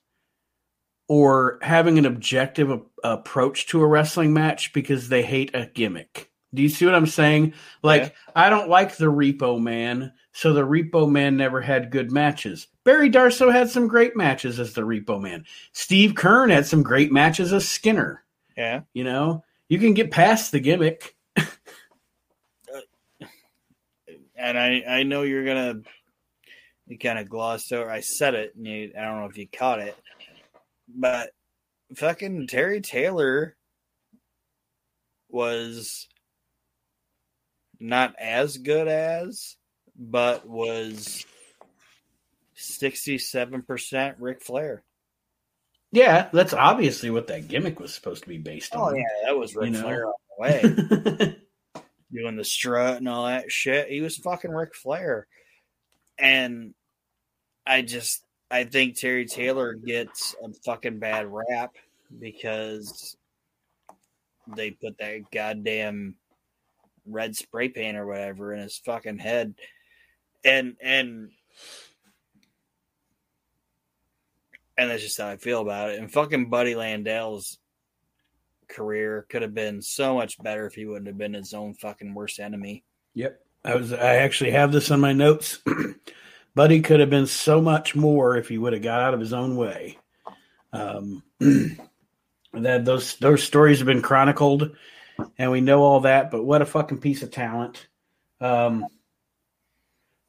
or having an objective a- approach to a wrestling match because they hate a gimmick. Do you see what I'm saying? Like, Yeah. I don't like the Repo Man, so the Repo Man never had good matches. Barry Darsow had some great matches as the Repo Man. Steve Keirn had some great matches as Skinner. yeah. You know, you can get past the gimmick. And I I know you're gonna you kind of glossed over. I said it, and you, I don't know if you caught it, but fucking Terry Taylor was not as good as, but was sixty-seven percent Ric Flair. Yeah, that's obviously what that gimmick was supposed to be based oh, on. Oh yeah, that was Ric You know? Flair all the way. Doing the strut and all that shit. He was fucking Ric Flair. And I just I think Terry Taylor gets a fucking bad rap because they put that goddamn red spray paint or whatever in his fucking head. And and and that's just how I feel about it. And fucking Buddy Landel's career could have been so much better if he wouldn't have been his own fucking worst enemy. Yep. I was I actually have this on my notes. Buddy could have been so much more if he would have got out of his own way. Um, that those those stories have been chronicled, and we know all that. But what a fucking piece of talent! Um,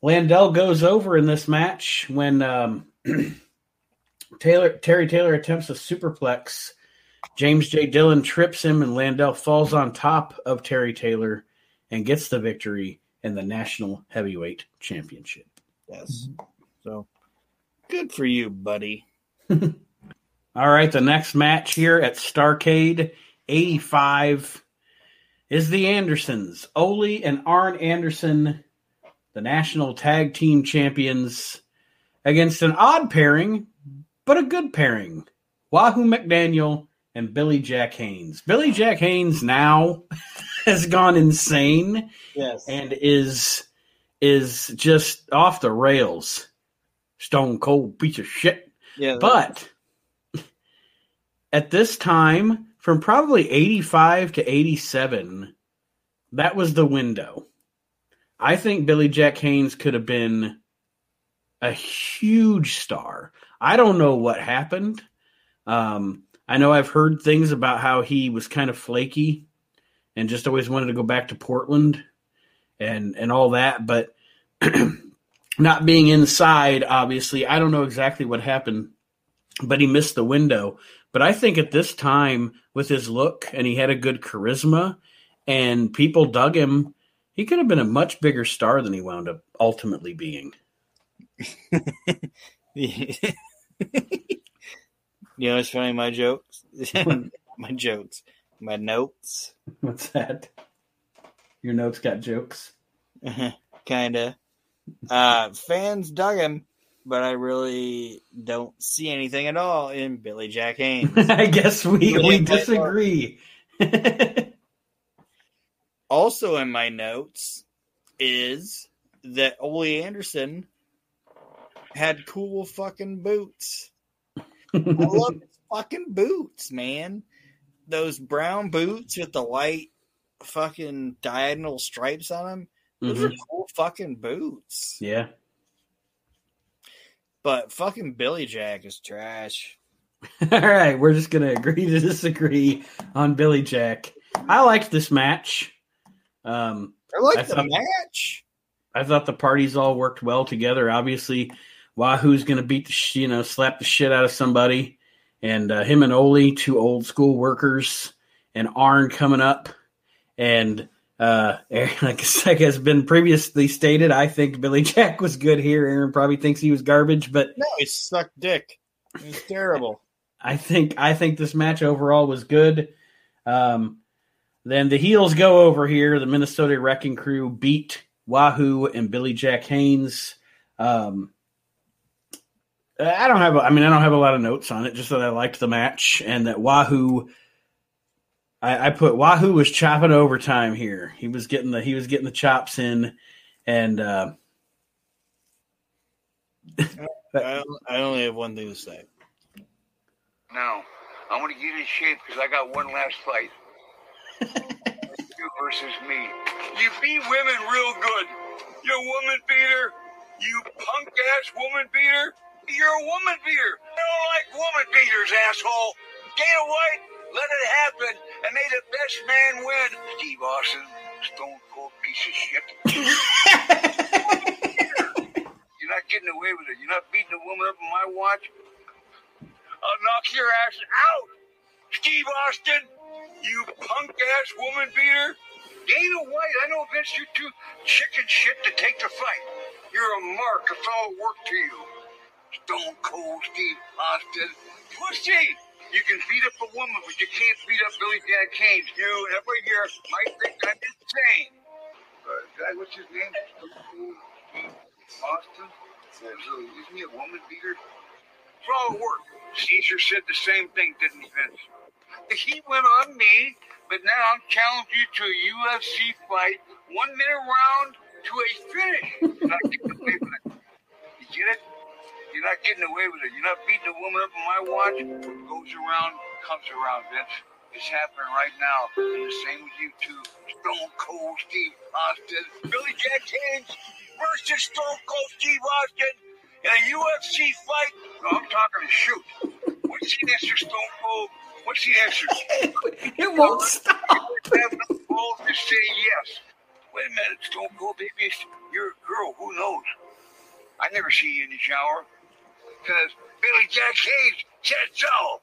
Landel goes over in this match when um, Taylor Terry Taylor attempts a superplex. James J. Dillon trips him, and Landel falls on top of Terry Taylor and gets the victory in the National Heavyweight Championship. Yes. So good for you, buddy. All right, the next match here at Starcade 85 is the Andersons. Ole and Arn Anderson, the national tag team champions, against an odd pairing, but a good pairing. Wahoo McDaniel and Billy Jack Haynes. Billy Jack Haynes now has gone insane Yes. and is is just off the rails. Stone cold piece of shit. yeah. But at this time, from probably 85 to 87, that was the window. I think Billy Jack Haynes could have been a huge star. I don't know what happened. Um, I know I've heard things about how he was kind of flaky and just always wanted to go back to Portland and and all that, but not being inside, obviously, I don't know exactly what happened, but he missed the window. But I think at this time, with his look and he had a good charisma and people dug him, he could have been a much bigger star than he wound up ultimately being. you know what's funny? My jokes, my jokes, my notes, What's that? Your notes got jokes. kinda. Uh, fans dug him, but I really don't see anything at all in Billy Jack Haynes. I guess we, we disagree. also in my notes is that Ole Anderson had cool fucking boots. I love his fucking boots, man. Those brown boots with the white fucking diagonal stripes on them. Those Mhm. are cool fucking boots. Yeah. But fucking Billy Jack is trash. All right, we're just gonna agree to disagree on Billy Jack. I liked this match. Um, I like I the thought- match. I thought the parties all worked well together. Obviously, Wahoo's going to beat the sh- you know slap the shit out of somebody, and uh, him and Ole, two old school workers, and Arn coming up, and uh, like, like has been previously stated, I think Billy Jack was good here. Aaron probably thinks he was garbage, but No, he sucked dick. He's terrible. I think I think this match overall was good. Um, then the heels go over here. The Minnesota Wrecking Crew beat Wahoo and Billy Jack Haynes. Um, I don't have. a- I mean, I don't have a lot of notes on it. Just that I liked the match and that Wahoo. I, I put Wahoo was chopping overtime here. He was getting the he was getting the chops in, and uh, I, I only have one thing to say. Now, I'm going to get in shape because I got one last fight. you versus me. You beat women real good. You're a woman beater. You punk ass woman beater. You're a woman beater. I don't like woman beaters, asshole. Dana White let it happen and made the best man win. Steve Austin, stone cold piece of shit. You're not getting away with it. You're not beating a woman up on my watch. I'll knock your ass out. Steve Austin, you punk ass woman beater. Dana White, I know Vince, you're too chicken shit to take the fight. You're a mark. It's all work to you. Stone Cold Steve Austin. Pussy! You can beat up a woman, but you can't beat up Billy Jack Kane. You, everybody here might think I'm insane. Uh, guy, what's his name? Stone Cold Steve Austin? Isn't he a woman beater? It's all work. Caesar said the same thing, didn't he, Vince? He went on me, but now I'm challenging you to a UFC fight, one minute round to a finish. It. You get it? You're not getting away with it. You're not beating a woman up on my watch. What goes around comes around, Vince. It's happening right now. And the same with you too. Stone Cold Steve Austin. Billy Jack Haynes versus Stone Cold Steve Austin in a UFC fight. No, I'm talking to shoot. What's the answer, Stone Cold? What's the answer? it won't stop. You have no balls to say yes. Wait a minute, Stone Cold, baby. You're a girl. Who knows? I never see you in the shower. Because Billy Jack Haynes said so.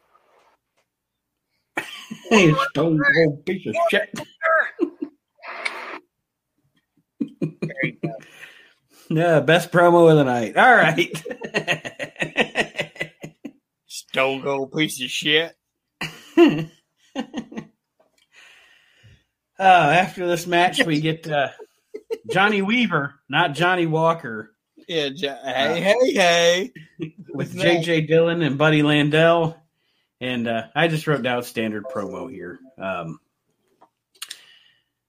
Hey, stone cold piece of shit. Yeah, best promo of the night. All right. Stone cold piece of shit. uh, after this match, we get uh, Johnny Weaver, not Johnny Walker, Yeah, hey, hey, hey. with J.J. Dillon and Buddy Landel. And uh, I just wrote down standard promo here. Um,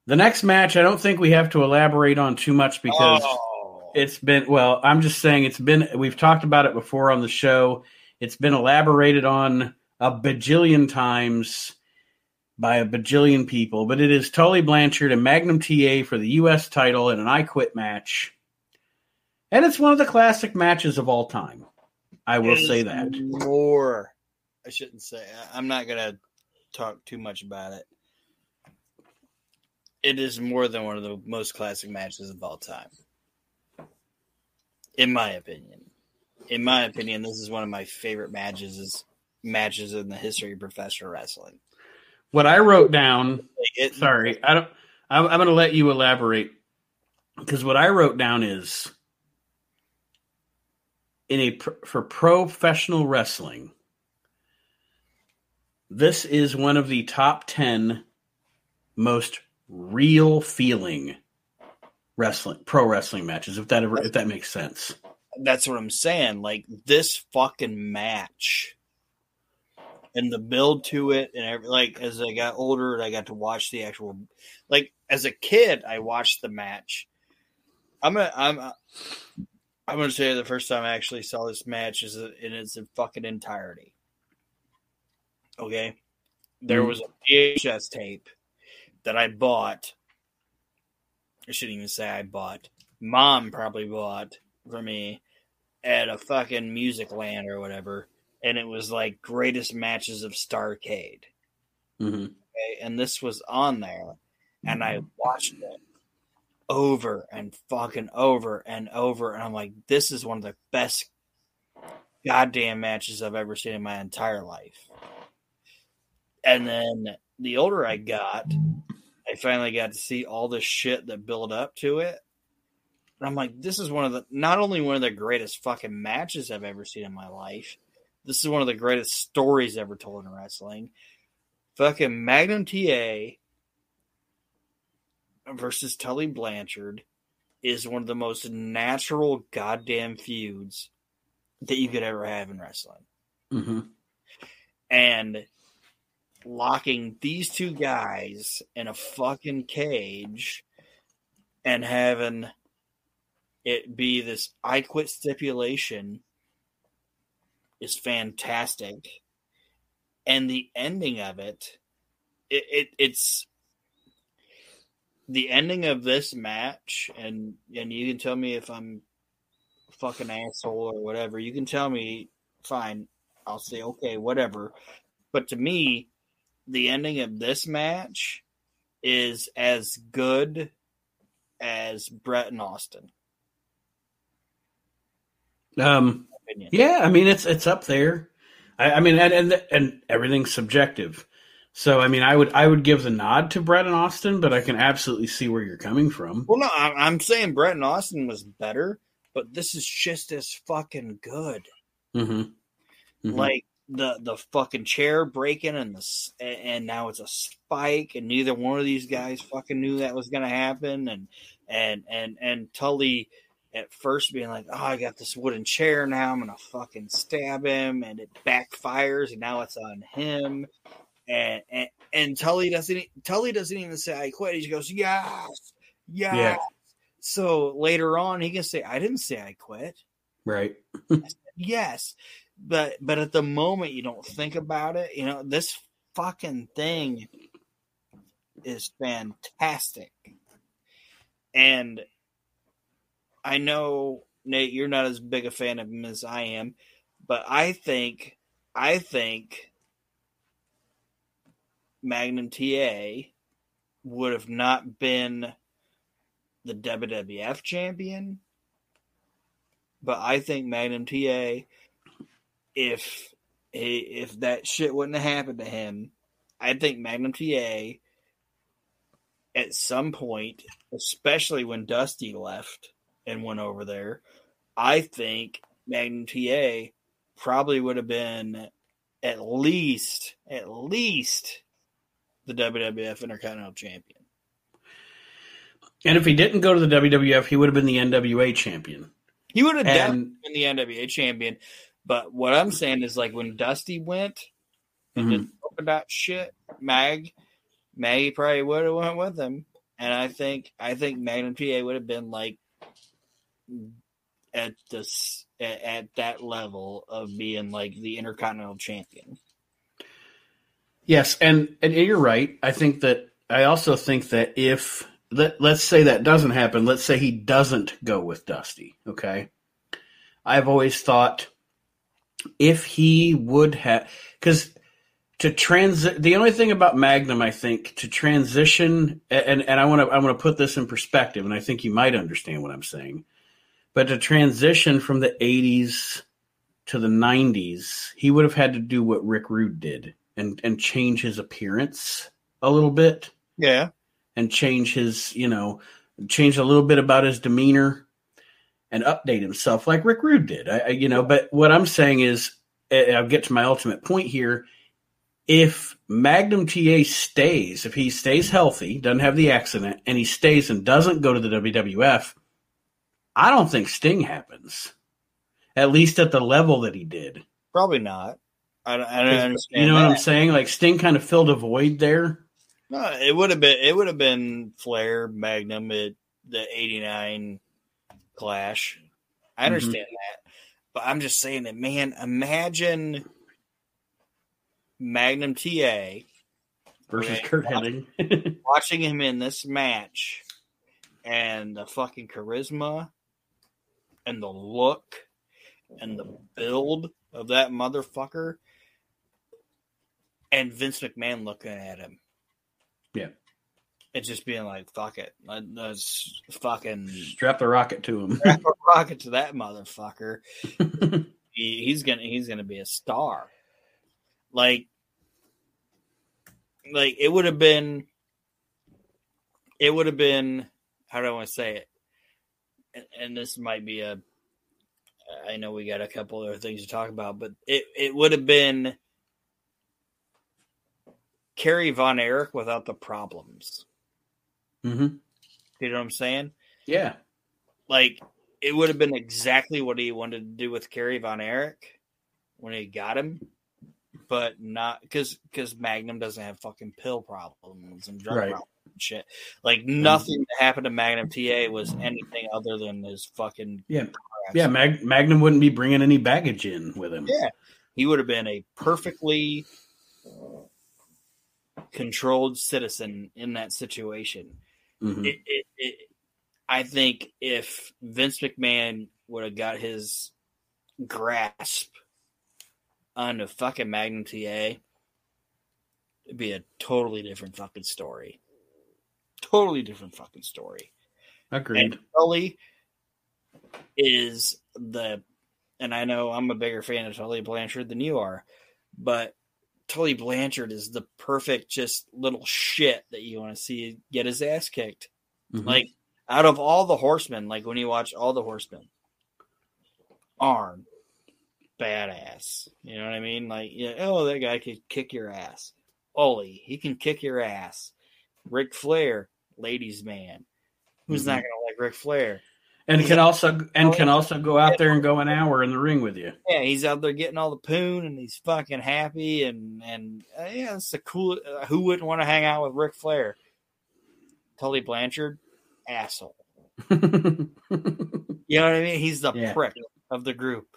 the next match, I don't think we have to elaborate on too much because Oh. it's been, well, I'm just saying it's been, we've talked about it before on the show. It's been elaborated on a bajillion times by a bajillion people, but it is Tully Blanchard and Magnum TA for the U.S. title in an I Quit match. And it's one of the classic matches of all time. I will say that. More. I shouldn't say. I'm not gonna talk too much about it. It is more than one of the most classic matches of all time, in my opinion. In my opinion, this is one of my favorite matches. Is matches in the history of professional wrestling. What I wrote down it, Sorry, I don't. I'm, I'm going to let you elaborate because what I wrote down is in a for professional wrestling. This is one of the top ten most real feeling wrestling pro wrestling matches. If that ever, if that makes sense. that's what I'm saying. Like this fucking match and the build to it, and every, like as I got older, and I got to watch the actual. Like as a kid, I watched the match. I'm gonna I'm I'm gonna say the first time I actually saw this match is in its fucking entirety. Okay, there Mhm. was a VHS tape that I bought. I shouldn't even say I bought. Mom probably bought for me at a fucking music land or whatever, and it was like greatest matches of Starcade. hmm Okay? And this was on there, and I watched it over and fucking over and over, and I'm like, this is one of the best goddamn matches I've ever seen in my entire life. And then the older I got, I finally got to see all the shit that built up to it. And I'm like, this is one of the not only one of the greatest fucking matches I've ever seen in my life. This is one of the greatest stories ever told in wrestling. Fucking Magnum TA versus Tully Blanchard is one of the most natural goddamn feuds that you could ever have in wrestling. hmm And locking these two guys in a fucking cage and having it be this I quit stipulation is fantastic. And the ending of it, it, it it's the ending of this match, and and you can tell me if I'm a fucking asshole or whatever. You can tell me, fine. I'll say okay, whatever. But to me, the ending of this match is as good as Bret and Austin. Um. Yeah, I mean it's it's up there. I, I mean, and, and and everything's subjective. So I mean, I would I would give the nod to Bret and Austin, but I can absolutely see where you're coming from. Well, no, I'm saying Bret and Austin was better, but this is just as fucking good. Mm-hmm. Like the the fucking chair breaking and the and now it's a spike, and neither one of these guys fucking knew that was gonna happen, and and and and Tully at first being like, "Oh, I got this wooden chair now. I'm gonna fucking stab him," and it backfires, and now it's on him. And and, and Tully doesn't Tully doesn't even say I quit. He goes, "Yes, yes." Yeah. So later on, he can say, "I didn't say I quit." right. Yes, but but at the moment you don't think about it. You know, this fucking thing is fantastic, and I know Nate, you're not as big a fan of him as I am, but I think I think Magnum TA would have not been the WWF champion. But I think Magnum TA, if if that shit wouldn't have happened to him, I think Magnum TA at some point, especially when Dusty left and went over there, I think Magnum TA probably would have been at least at least the WWF Intercontinental Champion. And if he didn't go to the WWF, he would have been the NWA champion. He would have definitely And been the NWA champion. But what I'm saying is, like when Dusty went, and Mhm. did polka shit, Mag, Maggie probably would have went with him. And I think I think Magnum TA would have been like at this at, at that level of being like the intercontinental champion. Yes, and and you're right. I think that I also think that if let let's say that doesn't happen, let's say he doesn't go with Dusty, okay? I've always thought if he would have cuz to transit the only thing about Magnum I think to transition and and I want to I want to put this in perspective and I think you might understand what I'm saying. But to transition from the 80s to the 90s, he would have had to do what Rick Rude did and and change his appearance a little bit Yeah. and change his, you know, change a little bit about his demeanor and update himself like Rick Rude did. I, I you know, but what I'm saying is eh, I'll get to my ultimate point here. If Magnum TA stays, if he stays healthy, doesn't have the accident, and he stays and doesn't go to the WWF, I don't think Sting happens. At least at the level that he did. Probably not. I don't, I don't understand. You know what I'm saying? Like Sting kind of filled a void there. No, it would have been it would have been Flair Magnum at the '89 Clash. I Mm-hmm. understand that, but I'm just saying that, man. Imagine Magnum TA versus. Curt Hennig. watching him in this match, and the fucking charisma, and the look, and the build of that motherfucker, and Vince McMahon looking at him. Yeah. It's just being like, fuck it. Let- Let's fucking Strap the rocket to him. strap a rocket to that motherfucker. He, he's gonna he's gonna be a star. Like like it would have been it would have been how do I want to say it? And, and this might be a I know we got a couple other things to talk about, but it, it would have been Kerry Von Erich without the problems. Mm-hmm. You know what I'm saying? Yeah. Like it would have been exactly what he wanted to do with Kerry Von Erich when he got him, but not because because Magnum doesn't have fucking pill problems and drug Right. problems and shit. Like nothing that happened to Magnum TA was anything other than his fucking Yeah. Yeah. Mag- Magnum wouldn't be bringing any baggage in with him. Yeah. He would have been a perfectly controlled citizen in that situation. Mhm. it, it, it, I think if Vince McMahon would have got his grasp on the fucking Magnum TA, it'd be a totally different fucking story. Totally different fucking story. Agreed. And Tully is the, and I know I'm a bigger fan of Tully Blanchard than you are, but Tully Blanchard is the perfect just little shit that you want to see get his ass kicked. Mhm. Like out of all the horsemen, like when you watch all the horsemen, Arn, badass. You know what I mean? Like, yeah, oh, that guy could kick your ass. Ole, he can kick your ass. Ric Flair, ladies' man. Who's Mhm. not gonna like Ric Flair? And can also and can also go out there and go an hour in the ring with you. Yeah, he's out there getting all the poon, and he's fucking happy, and and uh, yeah, it's a cool. Uh, who wouldn't want to hang out with Ric Flair? Tully Blanchard, asshole. You know what I mean? He's the Yeah. prick of the group.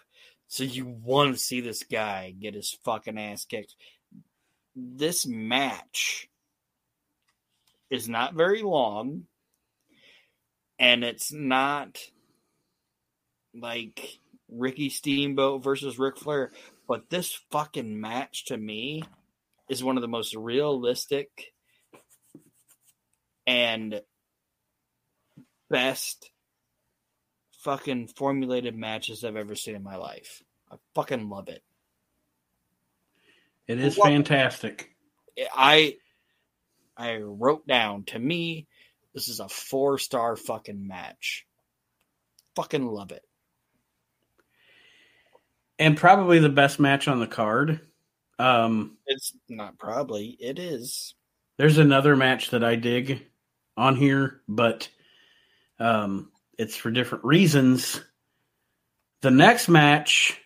So you want to see this guy get his fucking ass kicked. This match is not very long, and it's not like Ricky Steamboat versus Ric Flair, but this fucking match to me is one of the most realistic and best fucking formulated matches I've ever seen in my life. I fucking love it. it is fantastic. I I wrote down to me this is a four star fucking match. Fucking love it. And probably the best match on the card. Um, It's not probably it is. there's another match that I dig on here, but um, it's for different reasons. The next match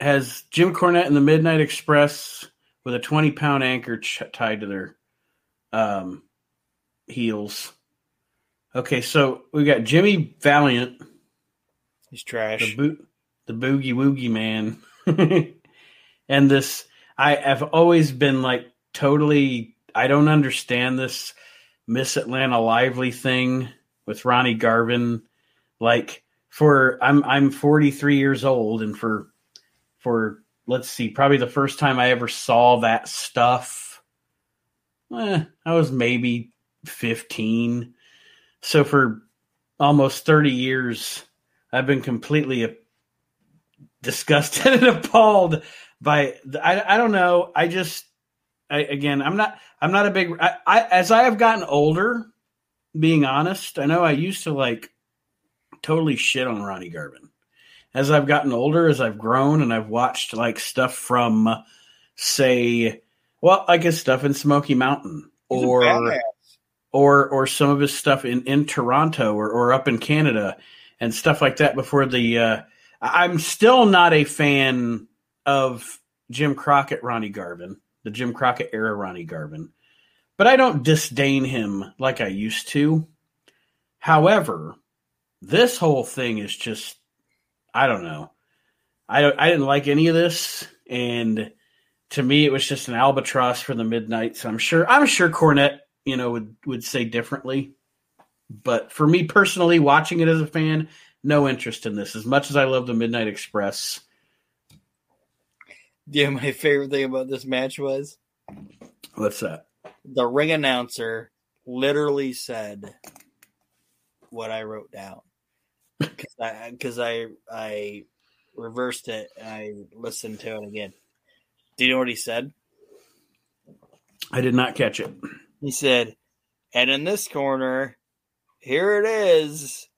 has Jim Cornette and the Midnight Express with a 20 pound anchor ch- tied to their um, heels. Okay, so we got Jimmy Valiant, He's trash. the boot, the boogie woogie man, and this. I have always been like totally. I don't understand this Miss Atlanta Lively thing with Ronnie Garvin. Like for I'm I'm 43 years old, and for for let's see, probably the first time I ever saw that stuff, eh, I was maybe 15. So for almost 30 years, I've been completely disgusted and appalled by. I, I don't know. I just I, again, I'm not. I'm not a big. I, I as I have gotten older, being honest, I know I used to like totally shit on Ronnie Garvin. As I've gotten older, as I've grown, and I've watched like stuff from, say, well, I guess stuff in Smoky Mountain, He's or. Or or some of his stuff in in Toronto or or up in Canada and stuff like that. Before the, uh, I'm still not a fan of Jim Crockett, Ronnie Garvin, the Jim Crockett era Ronnie Garvin, but I don't disdain him like I used to. However, this whole thing is just, I don't know. I don't, I didn't like any of this, and to me, it was just an albatross for the midnight. So I'm sure, I'm sure Cornette, you know, would would say differently. But for me personally, watching it as a fan, no interest in this. As much as I love the Midnight Express, Yeah, my favorite thing about this match was what's that? the ring announcer literally said what I wrote down because I, 'cause I I reversed it and I listened to it again. Do you know what he said? I did not catch it. He said, "And in this corner, here it is,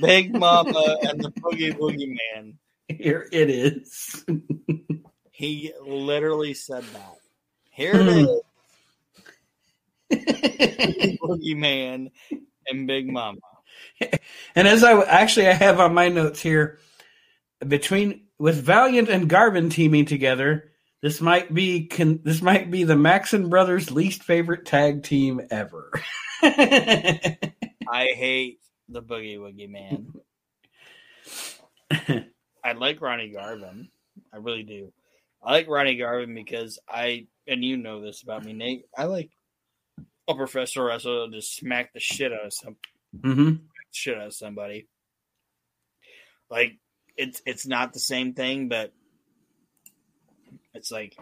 Big Mama and the Boogie Boogie Man." Here it is. He literally said that. Here it hmm. is, Boogie Boogie Man and Big Mama. and as I actually I have on my notes here, between with Valiant and Garvin teaming together, this might be can, this might be the Maxson brothers' least favorite tag team ever. I hate the Boogie Woogie Man. I like Ronnie Garvin. I really do. I like Ronnie Garvin because I and you know this about me, Nate. I like a professional wrestler to just smack the shit out of some hmm shit out of somebody. Like it's it's not the same thing, but it's like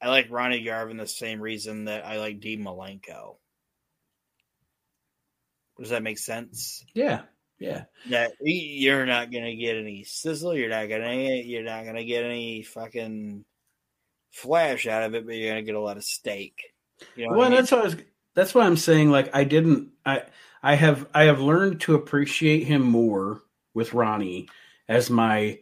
I like Ronnie Garvin the same reason that I like Dean Malenko. Does that make sense? Yeah, yeah. that you're not gonna get any sizzle. You're not gonna you're not gonna get any fucking flash out of it, but you're gonna get a lot of steak. You know well, I mean? that's what I was. That's why I'm saying. Like, I didn't. I I have I have learned to appreciate him more with Ronnie as my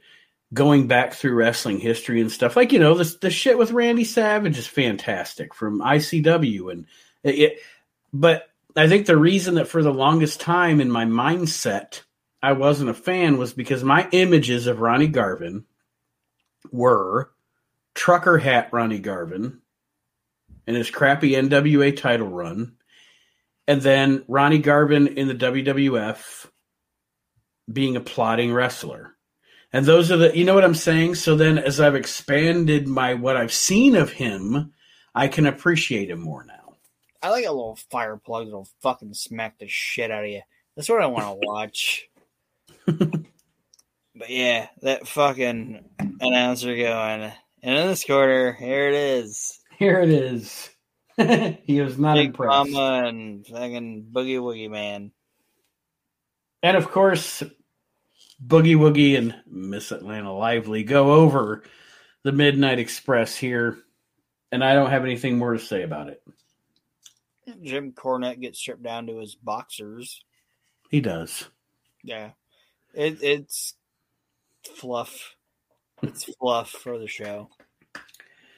going back through wrestling history and stuff. Like you know, the the shit with Randy Savage is fantastic from ICW and it. but I think the reason that for the longest time in my mindset I wasn't a fan was because my images of Ronnie Garvin were trucker hat Ronnie Garvin and his crappy NWA title run, and then Ronnie Garvin in the WWF being a plotting wrestler. And those are the, you know what I'm saying? So then as I've expanded my, what I've seen of him, I can appreciate him more now. I like a little fire plug that'll fucking smack the shit out of you. That's what I want to watch. but yeah, that fucking announcer going, and in this quarter, here it is. Here it is. he was not Big impressed. Mama and fucking Boogie Woogie Man. And of course, Boogie Woogie and Miss Atlanta Lively go over the Midnight Express here, and I don't have anything more to say about it. Jim Cornette gets stripped down to his boxers. He does. Yeah, it, it's fluff. It's fluff for the show,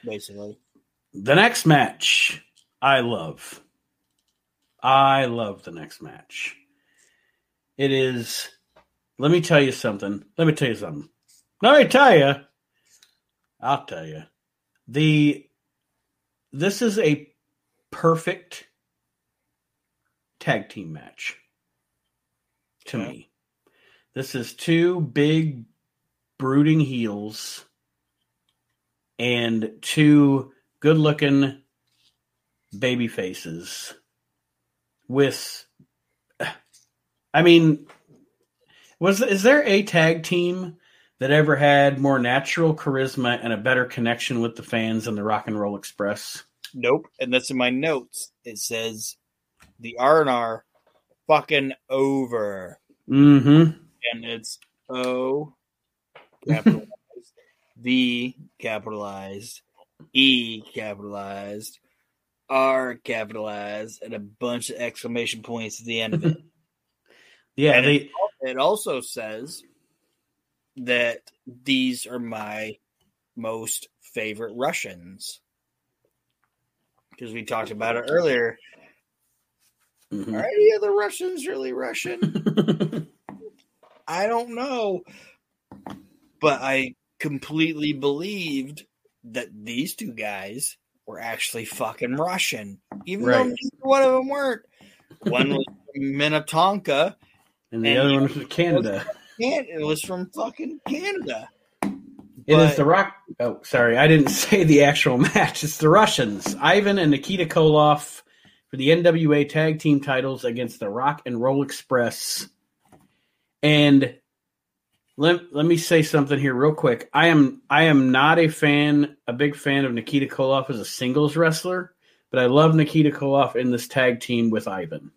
basically. The next match, I love. I love the next match. It is. Let me tell you something. Let me tell you something. Let me tell you. I'll tell you. The this is a perfect tag team match to Okay. me. This is two big brooding heels and two good looking baby faces with I mean was is there a tag team that ever had more natural charisma and a better connection with the fans than the Rock and Roll Express? Nope. And that's in my notes. It says the R and R fucking over. Mm-hmm. And it's O capitalized, the capitalized, E capitalized, R capitalized, and a bunch of exclamation points at the end of it. Yeah, And they it also says that these are my most favorite Russians. Because we talked about it earlier. Mhm. Are any of the Russians really Russian? I don't know. But I completely believed that these two guys were actually fucking Russian. Even though Right. neither one of them weren't. One was Minnetonka, and the And other one was from Canada. it was from fucking Canada. It is But- the Rock. Oh, sorry, I didn't say the actual match. It's the Russians, Ivan and Nikita Koloff, for the NWA Tag Team titles against the Rock and Roll Express. And let let me say something here real quick. I am I am not a fan, a big fan of Nikita Koloff as a singles wrestler, but I love Nikita Koloff in this tag team with Ivan.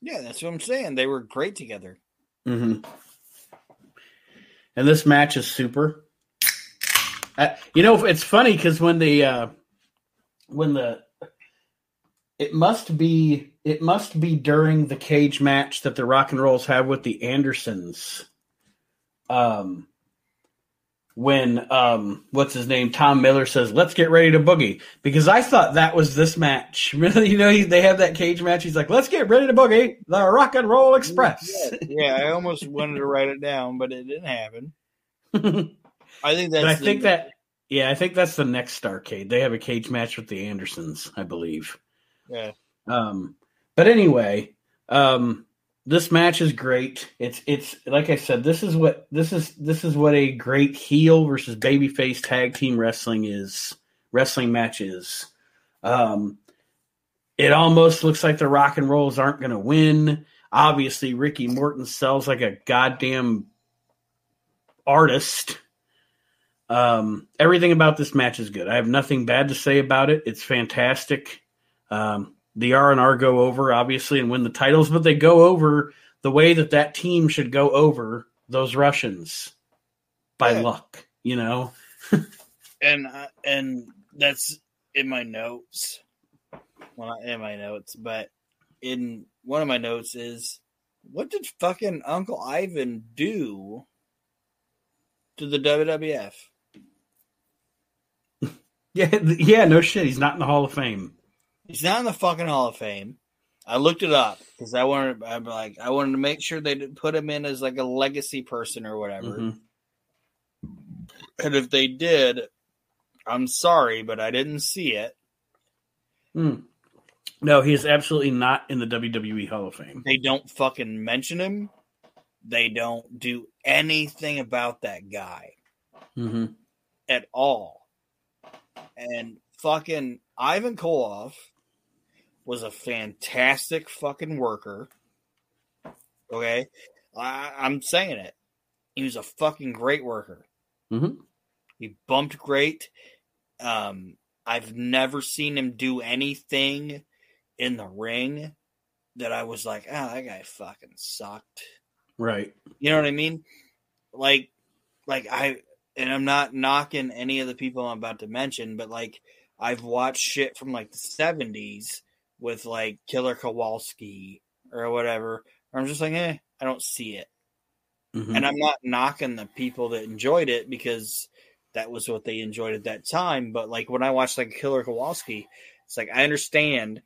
Yeah, that's what I'm saying. They were great together. Mm-hmm. And this match is super. Uh, you know, it's funny because when the uh, when the it must be it must be during the cage match that the Rock and Rolls have with the Andersons. Um, when um, what's his name? Tom Miller says, "Let's get ready to boogie," because I thought that was this match. Really, you know, he- they have that cage match. He's like, "Let's get ready to boogie," the Rock and Roll Express. Yeah, I almost wanted to write it down, but it didn't happen. I think that's but I the- think that yeah, I think that's the next Starcade. They have a cage match with the Andersons, I believe. yeah. Um, but anyway, um, this match is great. It's it's like I said, this is what this is this is what a great heel versus babyface tag team wrestling is. Wrestling match is. Um, it almost looks like the Rock and Rolls aren't going to win. Obviously, Ricky Morton sells like a goddamn artist. Um, everything about this match is good. I have nothing bad to say about it. It's fantastic. Um, the R and R go over obviously and win the titles, but they go over the way that that team should go over those Russians by Yeah. luck. You know, and uh, and that's in my notes. Well, not in my notes, but in one of my notes is what did fucking Uncle Ivan do to the WWF? yeah, yeah, no shit. He's not in the Hall of Fame. He's not in the fucking Hall of Fame. I looked it up because I wanted. I'm like, I wanted to make sure they didn't put him in as like a legacy person or whatever. Mhm. And if they did, I'm sorry, but I didn't see it. Mm. No, he is absolutely not in the WWE Hall of Fame. They don't fucking mention him. They don't do anything about that guy hmm at all. And fucking Ivan Koloff was a fantastic fucking worker. Okay, I, I'm saying it. He was a fucking great worker. Mhm. He bumped great. Um, I've never seen him do anything in the ring that I was like, oh, that guy fucking sucked. Right. You know what I mean? Like, like I, and I'm not knocking any of the people I'm about to mention, but like I've watched shit from like the 70s with like Killer Kowalski or whatever. I'm just like, eh, I don't see it. Mhm. And I'm not knocking the people that enjoyed it because that was what they enjoyed at that time. But like when I watched like Killer Kowalski, it's like I understand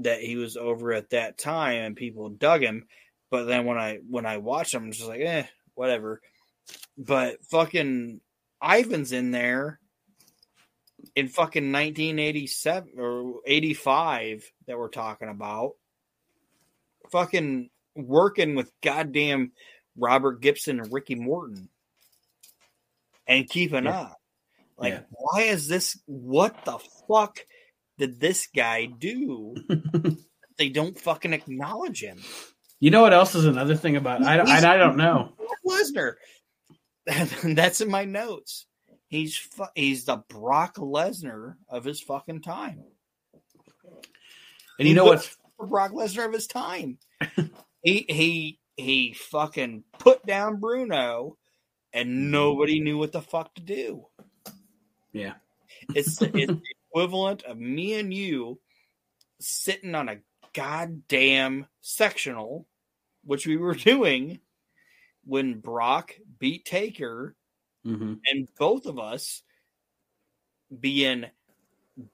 that he was over at that time and people dug him. But then when I when I watch him, I'm just like, eh, whatever. But fucking Ivan's in there in fucking 1987 or 85 that we're talking about. Fucking working with goddamn Robert Gibson and Ricky Morton and keeping Yeah. up. Like, Yeah. why is this? What the fuck did this guy do? they don't fucking acknowledge him. You know what else is another thing about I don't, I, I don't know. Lesnar. That's in my notes. He's fu- he's the Brock Lesnar of his fucking time. And you know what's For Brock Lesnar of his time. he he he fucking put down Bruno, and nobody knew what the fuck to do. yeah. It's the, it's the equivalent of me and you sitting on a goddamn sectional, which we were doing when Brock beat Taker, hmm and both of us being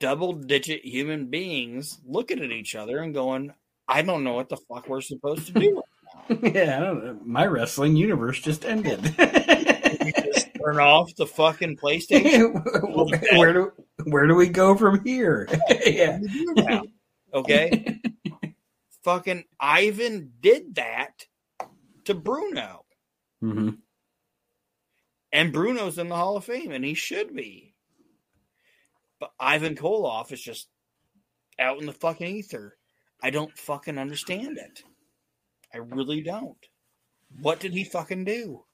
double digit human beings looking at each other and going, I don't know what the fuck we're supposed to do. yeah, I don't know. My wrestling universe just ended. Just turn off the fucking PlayStation. where do where do we go from here? yeah. now. Okay. Fucking Ivan did that to Bruno. hmm And Bruno's in the Hall of Fame, and he should be. But Ivan Koloff is just out in the fucking ether. I don't fucking understand it. I really don't. What did he fucking do?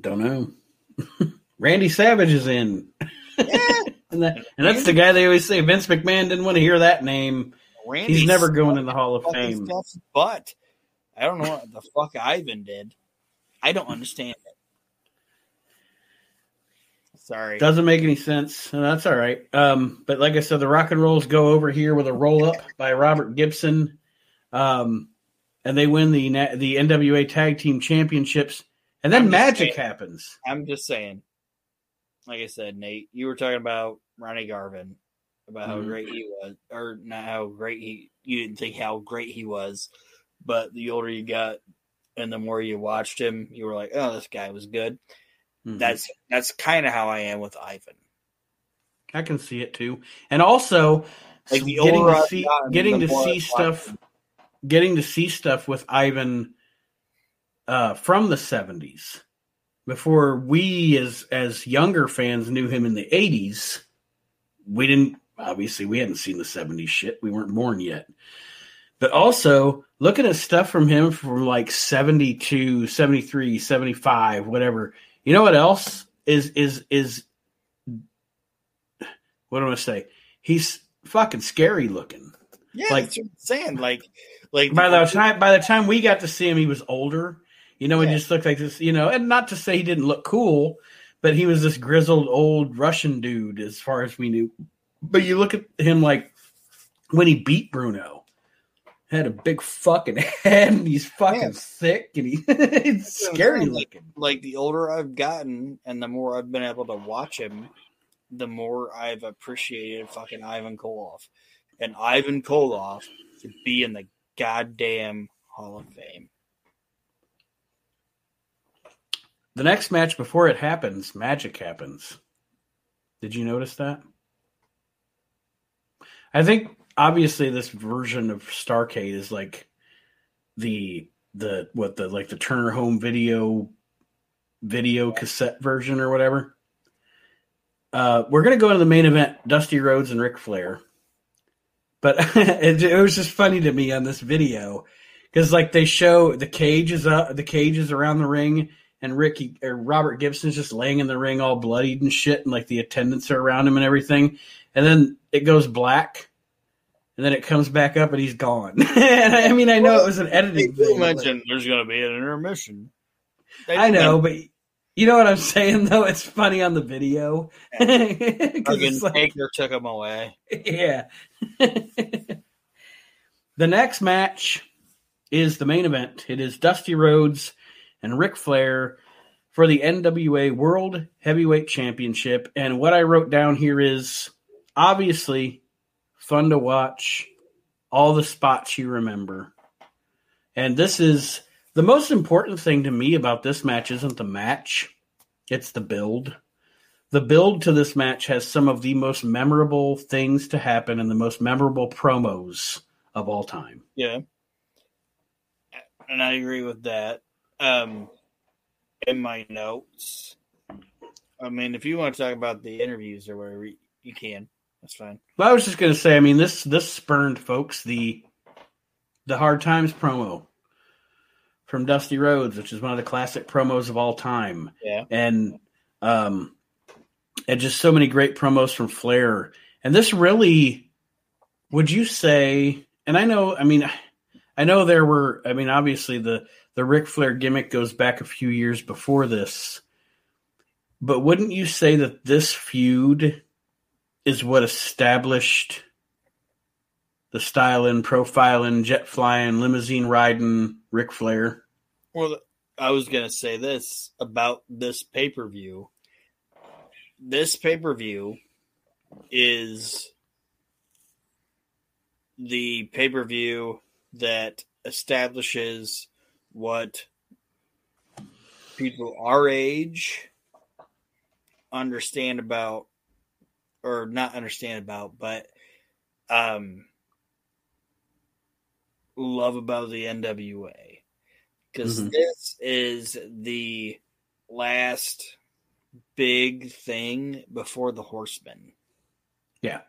Don't know. Randy Savage is in. Yeah, And, that, and that's the guy they always say Vince McMahon didn't want to hear that name. Randy He's never going in the Hall of Fame. But. I don't know what the fuck Ivan did. I don't understand. Sorry. Doesn't make any sense. and That's all right. Um, but like I said, the Rock and Rolls go over here with a roll up by Robert Gibson, um, and they win the the NWA Tag Team Championships. And then magic saying. happens. I'm just saying. Like I said, Nate, you were talking about Ronnie Garvin, about how Mhm. great he was, or not how great he. You didn't think how great he was, but the older you got, and the more you watched him, you were like, "Oh, this guy was good." Mhm. That's that's kind of how I am with Ivan. I can see it too. And also, Like, the getting to see getting to see stuff, watched getting to see stuff with Ivan uh, from the seventies before we as as younger fans knew him in the eighties. We didn't obviously we hadn't seen the seventies shit. We weren't born yet. But also looking at stuff from him from like 72, 73, 75, whatever. You know what else is is is what do I say? He's fucking scary looking. Yeah, Like- that's what I'm saying. Like, like By the time by the time we got to see him, he was older. You know, he Yeah. just looked like this. You know, and not to say he didn't look cool, but he was this grizzled old Russian dude, as far as we knew. But you look at him like when he beat Bruno, had a big fucking head, and he's fucking Yeah. thick, and he, he's scary Like- looking. like the older I've gotten and the more I've been able to watch him, the more I've appreciated fucking Ivan Koloff. And Ivan Koloff should be in the goddamn Hall of Fame. The next match before it happens, magic happens. Did you notice that? I think obviously this version of Starcade is like the the what the like the Turner home video video cassette version or whatever. Uh, we're gonna go into the main event: Dusty Rhodes and Ric Flair. But it, it was just funny to me on this video because like they show the cage is up, the cage is around the ring, and Ricky or Robert Gibson's just laying in the ring all bloodied and shit, and like the attendants are around him and everything. And then it goes black, and then it comes back up, and he's gone. and I mean, I know it was an editing They but- mentioned there's going to be an intermission. They I know, mentioned but you know what I'm saying though. It's funny on the video 'Cause fucking it's like- Taker took him away. yeah. the next match is the main event. It is Dusty Rhodes and Ric Flair for the NWA World Heavyweight Championship. And what I wrote down here is obviously fun to watch, all the spots you remember. And this is the most important thing to me about this match isn't the match, it's the build. the build to this match has some of the most memorable things to happen and the most memorable promos of all time. Yeah. And I agree with that. Um in my notes. I mean, if you want to talk about the interviews or whatever, you can. That's fine. Well, I was just going to say, I mean, this this spurned folks the the Hard Times promo from Dusty Rhodes, which is one of the classic promos of all time. Yeah. And um and just so many great promos from Flair. And this really would you say and I know I mean I know there were I mean obviously the the Ric Flair gimmick goes back a few years before this. But wouldn't you say that this feud is what established the styling, profiling, jet flying, limousine riding Ric Flair? Well, I was going to say this about this pay per view. This pay per view is the pay per view that establishes what people our age understand about or not understand about but um love about the NWA because Mhm. this is the last big thing before the horsemen Yeah.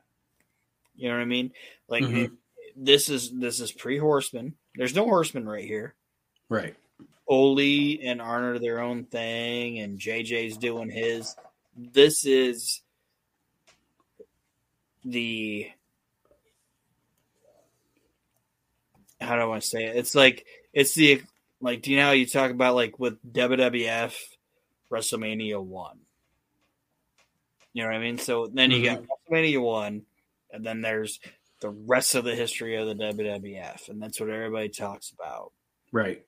you know what i mean like Mhm. this is this is pre Horsemen. there's no Horsemen right here Right. Ole and Arn are their own thing, and JJ's doing his. This is the how do I want to say it? It's like it's the like. Do you know how you talk about like with WWF WrestleMania one? You know what I mean? So then you got mm-hmm. WrestleMania one, and then there's the rest of the history of the WWF, and that's what everybody talks about Right.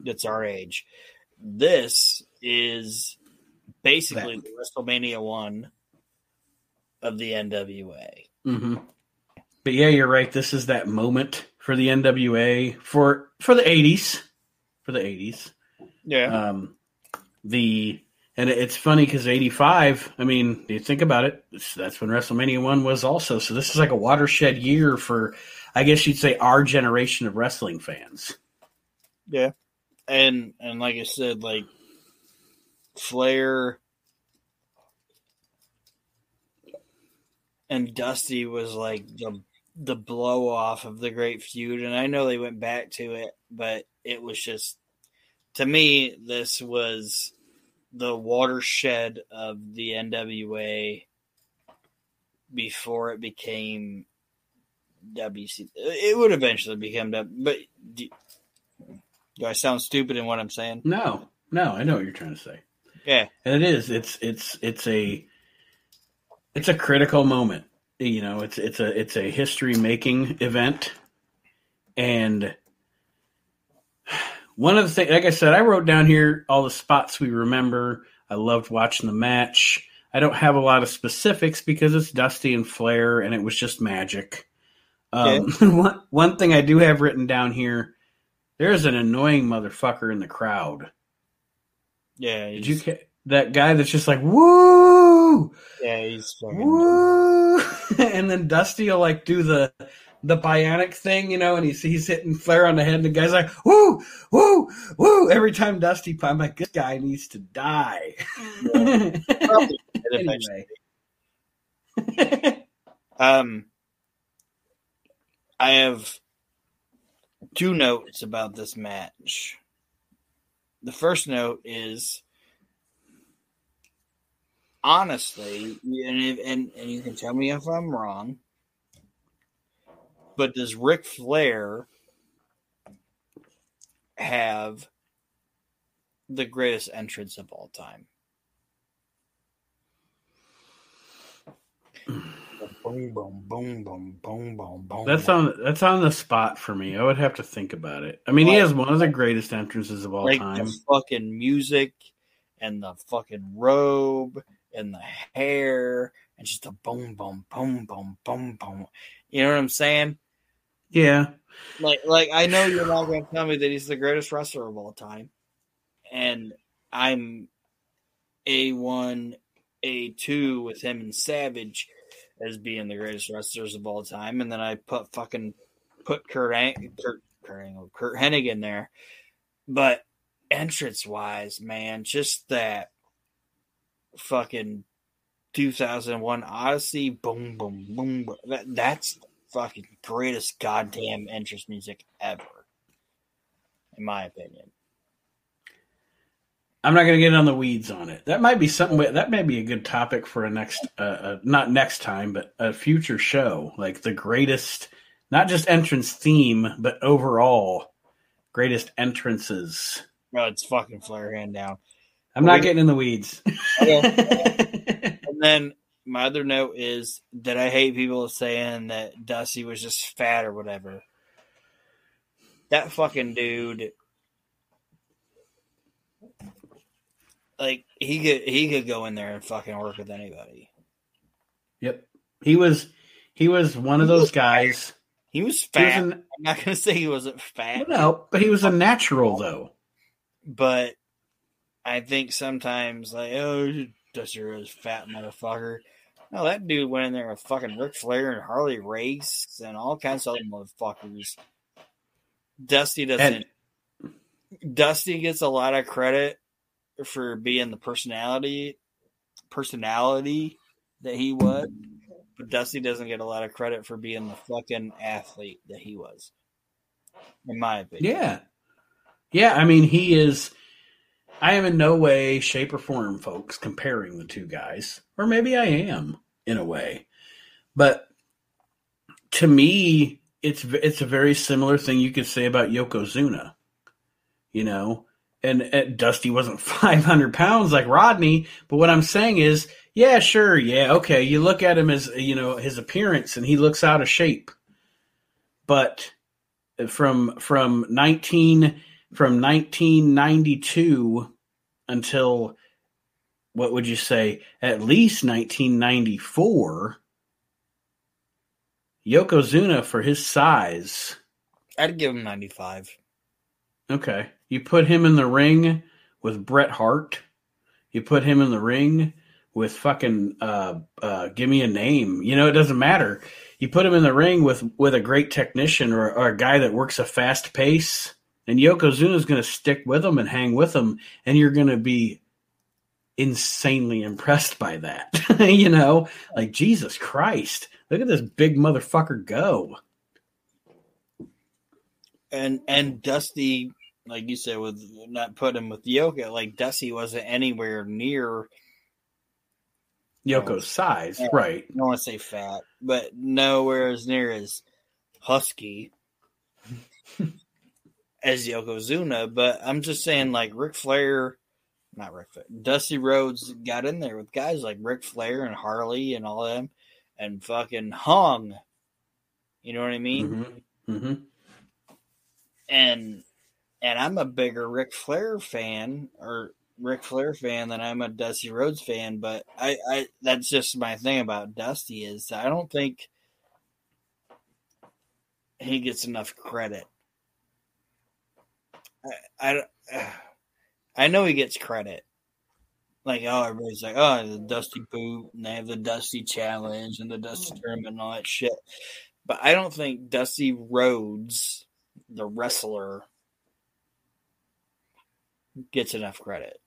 that's our age. This is basically the WrestleMania one of the NWA. hmm But yeah, you're right. This is that moment for the NWA for for the '80s, for the '80s. Yeah. Um, the and it's funny because '85. I mean, you think about it. That's when WrestleMania one was also. So this is like a watershed year for, I guess you'd say, our generation of wrestling fans. yeah. And and like I said, like Flair and Dusty was like the the blow off of the great feud and I know they went back to it, but it was just to me this was the watershed of the NWA before it became WC. It would eventually become W. But do, do I sound stupid in what I'm saying? No, no, I know what you're trying to say. Yeah, and it is it's it's it's a it's a critical moment. You know it's it's a it's a history making event. And one of the things like i said i wrote down here all the spots we remember. I loved watching the match. I don't have a lot of specifics because it's dusty and flair and it was just magic. Um, one, one thing i do have written down here there's an annoying motherfucker in the crowd. Yeah. did you ca- that guy that's just like woo Yeah, he's woo! and then Dusty will like do the the bionic thing, you know, and he's he's hitting Flair on the head, and the guy's like woo! Woo! Woo! Every time Dusty. I'm like this guy needs to die. Probably anyway, Um, I have two notes about this match. The first note is honestly, and, if, and and you can tell me if I'm wrong, but does Ric Flair have the greatest entrance of all time? Boom, boom, boom, boom, boom, boom, boom. that's on that's on the spot for me. I would have to think about it. I mean, he has one of the greatest entrances of all like time. the fucking music and the fucking robe and the hair and just a boom, boom, boom, boom, boom, boom. You know what I'm saying? Yeah, Like, like I know you're not going to tell me that he's the greatest wrestler of all time, and I'm a one a two with him and Savage as being the greatest wrestlers of all time, and then I put fucking put Kurt Ang- Kurt Kurt, Angle, Curt Hennig in there. But entrance wise, man, just that fucking 2001 Odyssey, boom, boom, boom. boom. That, that's fucking greatest goddamn entrance music ever, in my opinion. I'm not going to get on the weeds on it. That might be something. That may be a good topic for a next, uh, uh, not next time, but a future show. Like the greatest, not just entrance theme, but overall greatest entrances. Oh, it's fucking Flair hand down. I'm not getting in the weeds. and then my other note is that I hate people saying that Dusty was just fat or whatever. That fucking dude, like he could he could go in there and fucking work with anybody. Yep, he was he was one of those guys. He was He was fat. an- I'm not gonna say he wasn't fat, no, but he was a natural though. but I think sometimes like oh Dusty Rhodes fat motherfucker. No, that dude went in there with fucking Ric Flair and Harley Race and all kinds of other motherfuckers. Dusty doesn't. Dusty gets a lot of credit for being the personality, personality that he was, but Dusty doesn't get a lot of credit for being the fucking athlete that he was. In my opinion, Yeah. Yeah, I mean, he is. I am in no way, shape, or form, folks, comparing the two guys. Or maybe I am, in a way. But to me, it's it's a very similar thing you could say about Yokozuna. You know? And, and Dusty wasn't 500 pounds like Rodney, but what I'm saying is, yeah, sure, yeah, okay. You look at him as, you know, his appearance, and he looks out of shape. But from from 19 from 1992 until what would you say at least 1994 Yokozuna for his size. I'd give him ninety five. okay. You put him in the ring with Bret Hart. You put him in the ring with fucking uh uh give me a name. You know it doesn't matter. You put him in the ring with with a great technician or, or a guy that works a fast pace and Yokozuna's going to stick with him and hang with him and you're going to be insanely impressed by that you know like Jesus Christ look at this big motherfucker go And and Dusty, like you said, with not putting him with Yoka, like Dusty wasn't anywhere near. Yoko's size Yeah. right I don't want to say fat, but nowhere as near as husky as Yokozuna. But I'm just saying, like Ric Flair, not Ric Flair, Dusty Rhodes got in there with guys like Ric Flair and Harley and all them, and fucking hung. You know what I mean? mm-hmm. Mm-hmm. and and I'm a bigger Ric Flair fan or Ric Flair fan than I'm a Dusty Rhodes fan. But I, I that's just my thing about Dusty is I don't think he gets enough credit. I, I, I know he gets credit. Like oh, everybody's like oh the Dusty Boot and they have the Dusty Challenge and the Dusty Tournament and all that shit. But I don't think Dusty Rhodes the wrestler gets enough credit.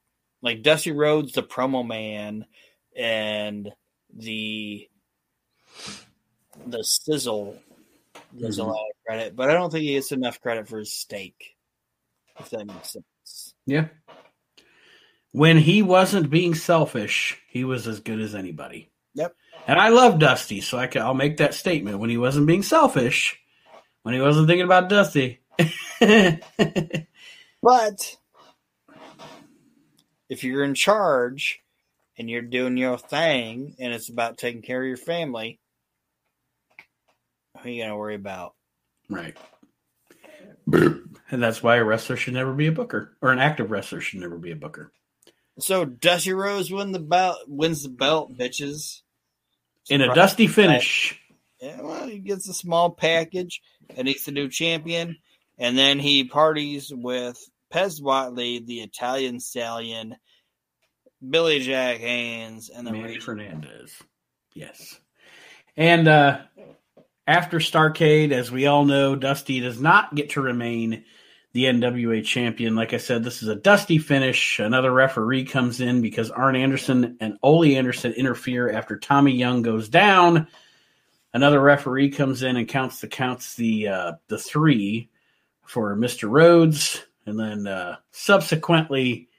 Like Dusty Rhodes, the promo man, and the the sizzle gets a Mhm. lot of credit, but I don't think he gets enough credit for his steak. If that makes sense. Yeah. When he wasn't being selfish, he was as good as anybody. Yep. And I love Dusty, so I can, I'll make that statement. When he wasn't being selfish, when he wasn't thinking about Dusty. But if you're in charge and you're doing your thing and it's about taking care of your family, who are you gonna worry about? right. And that's why a wrestler should never be a booker, or an active wrestler should never be a booker. So Dusty Rhodes win the belt, wins the belt, bitches. In a dusty finish. Yeah, well, he gets a small package, and he's the new champion, and then he parties with Pez Whatley, the Italian stallion, Billy Jack Haynes, and then Manny Ray- Fernandez. Yes. And uh, after Starcade, as we all know, Dusty does not get to remain the NWA champion. Like I said, this is a Dusty finish. Another referee comes in because Arn Anderson and Ole Anderson interfere after Tommy Young goes down. Another referee comes in and counts the counts the uh, the three for Mr. Rhodes, and then uh, subsequently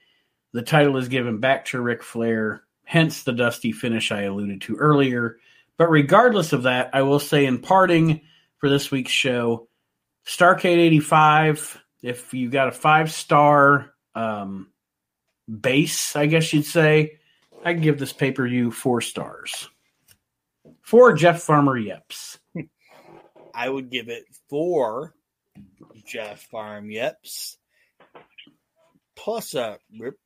the title is given back to Ric Flair, hence the dusty finish I alluded to earlier. But regardless of that, I will say in parting for this week's show, Starcade 85, if you got a five star um, base, I guess you'd say, I'd give this pay per view four stars. Four Jeff Farmer Yeps. I would give it four Jeff Farm Yeps plus a rip.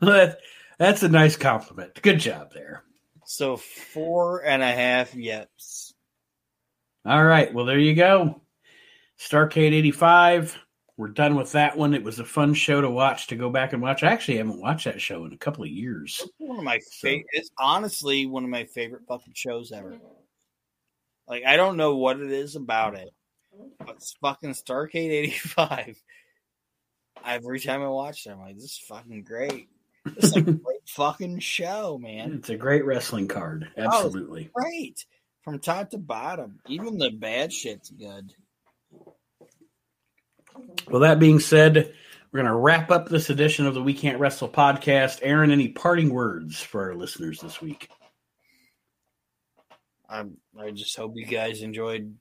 that, that's a nice compliment. Good job there. So four and a half Yeps. All right. Well, there you go. Starcade 85. We're done with that one. It was a fun show to watch, to go back and watch. I actually haven't watched that show in a couple of years. It's one of my favorite. It's honestly one of my favorite fucking shows ever. Like I don't know what it is about it, but it's fucking Starcade '85. Every time I watch it, I'm like, this is fucking great. A great fucking show, man. Mm, it's a great wrestling card. Oh, Absolutely. Great from top to bottom. Even the bad shit's good. Well, that being said, we're going to wrap up this edition of the We Can't Wrestle podcast. Aaron, any parting words for our listeners this week? I I just hope you guys enjoyed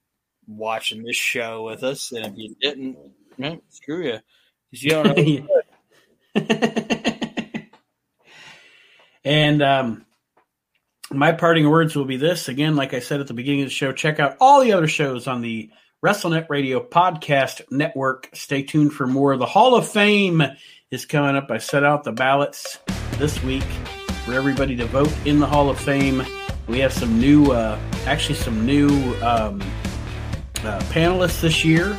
watching this show with us, and if you didn't, man, screw you, because you don't know. and um, my parting words will be this again, like I said at the beginning of the show, check out all the other shows on the WrestleNet Radio Podcast Network. Stay tuned for more. The Hall of Fame is coming up. I set out the ballots this week for everybody to vote in the Hall of Fame. We have some new, uh, actually, some new um, uh, panelists this year,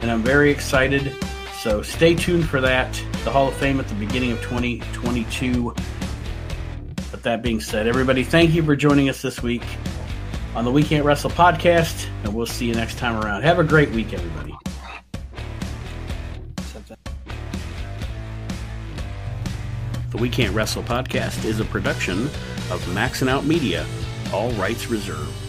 and I'm very excited. So stay tuned for that. The Hall of Fame at the beginning of 2022. But that being said, everybody, thank you for joining us this week on the We Can't Wrestle podcast, and we'll see you next time around. Have a great week, everybody. The We Can't Wrestle podcast is a production of Maxson Out Media, all rights reserved.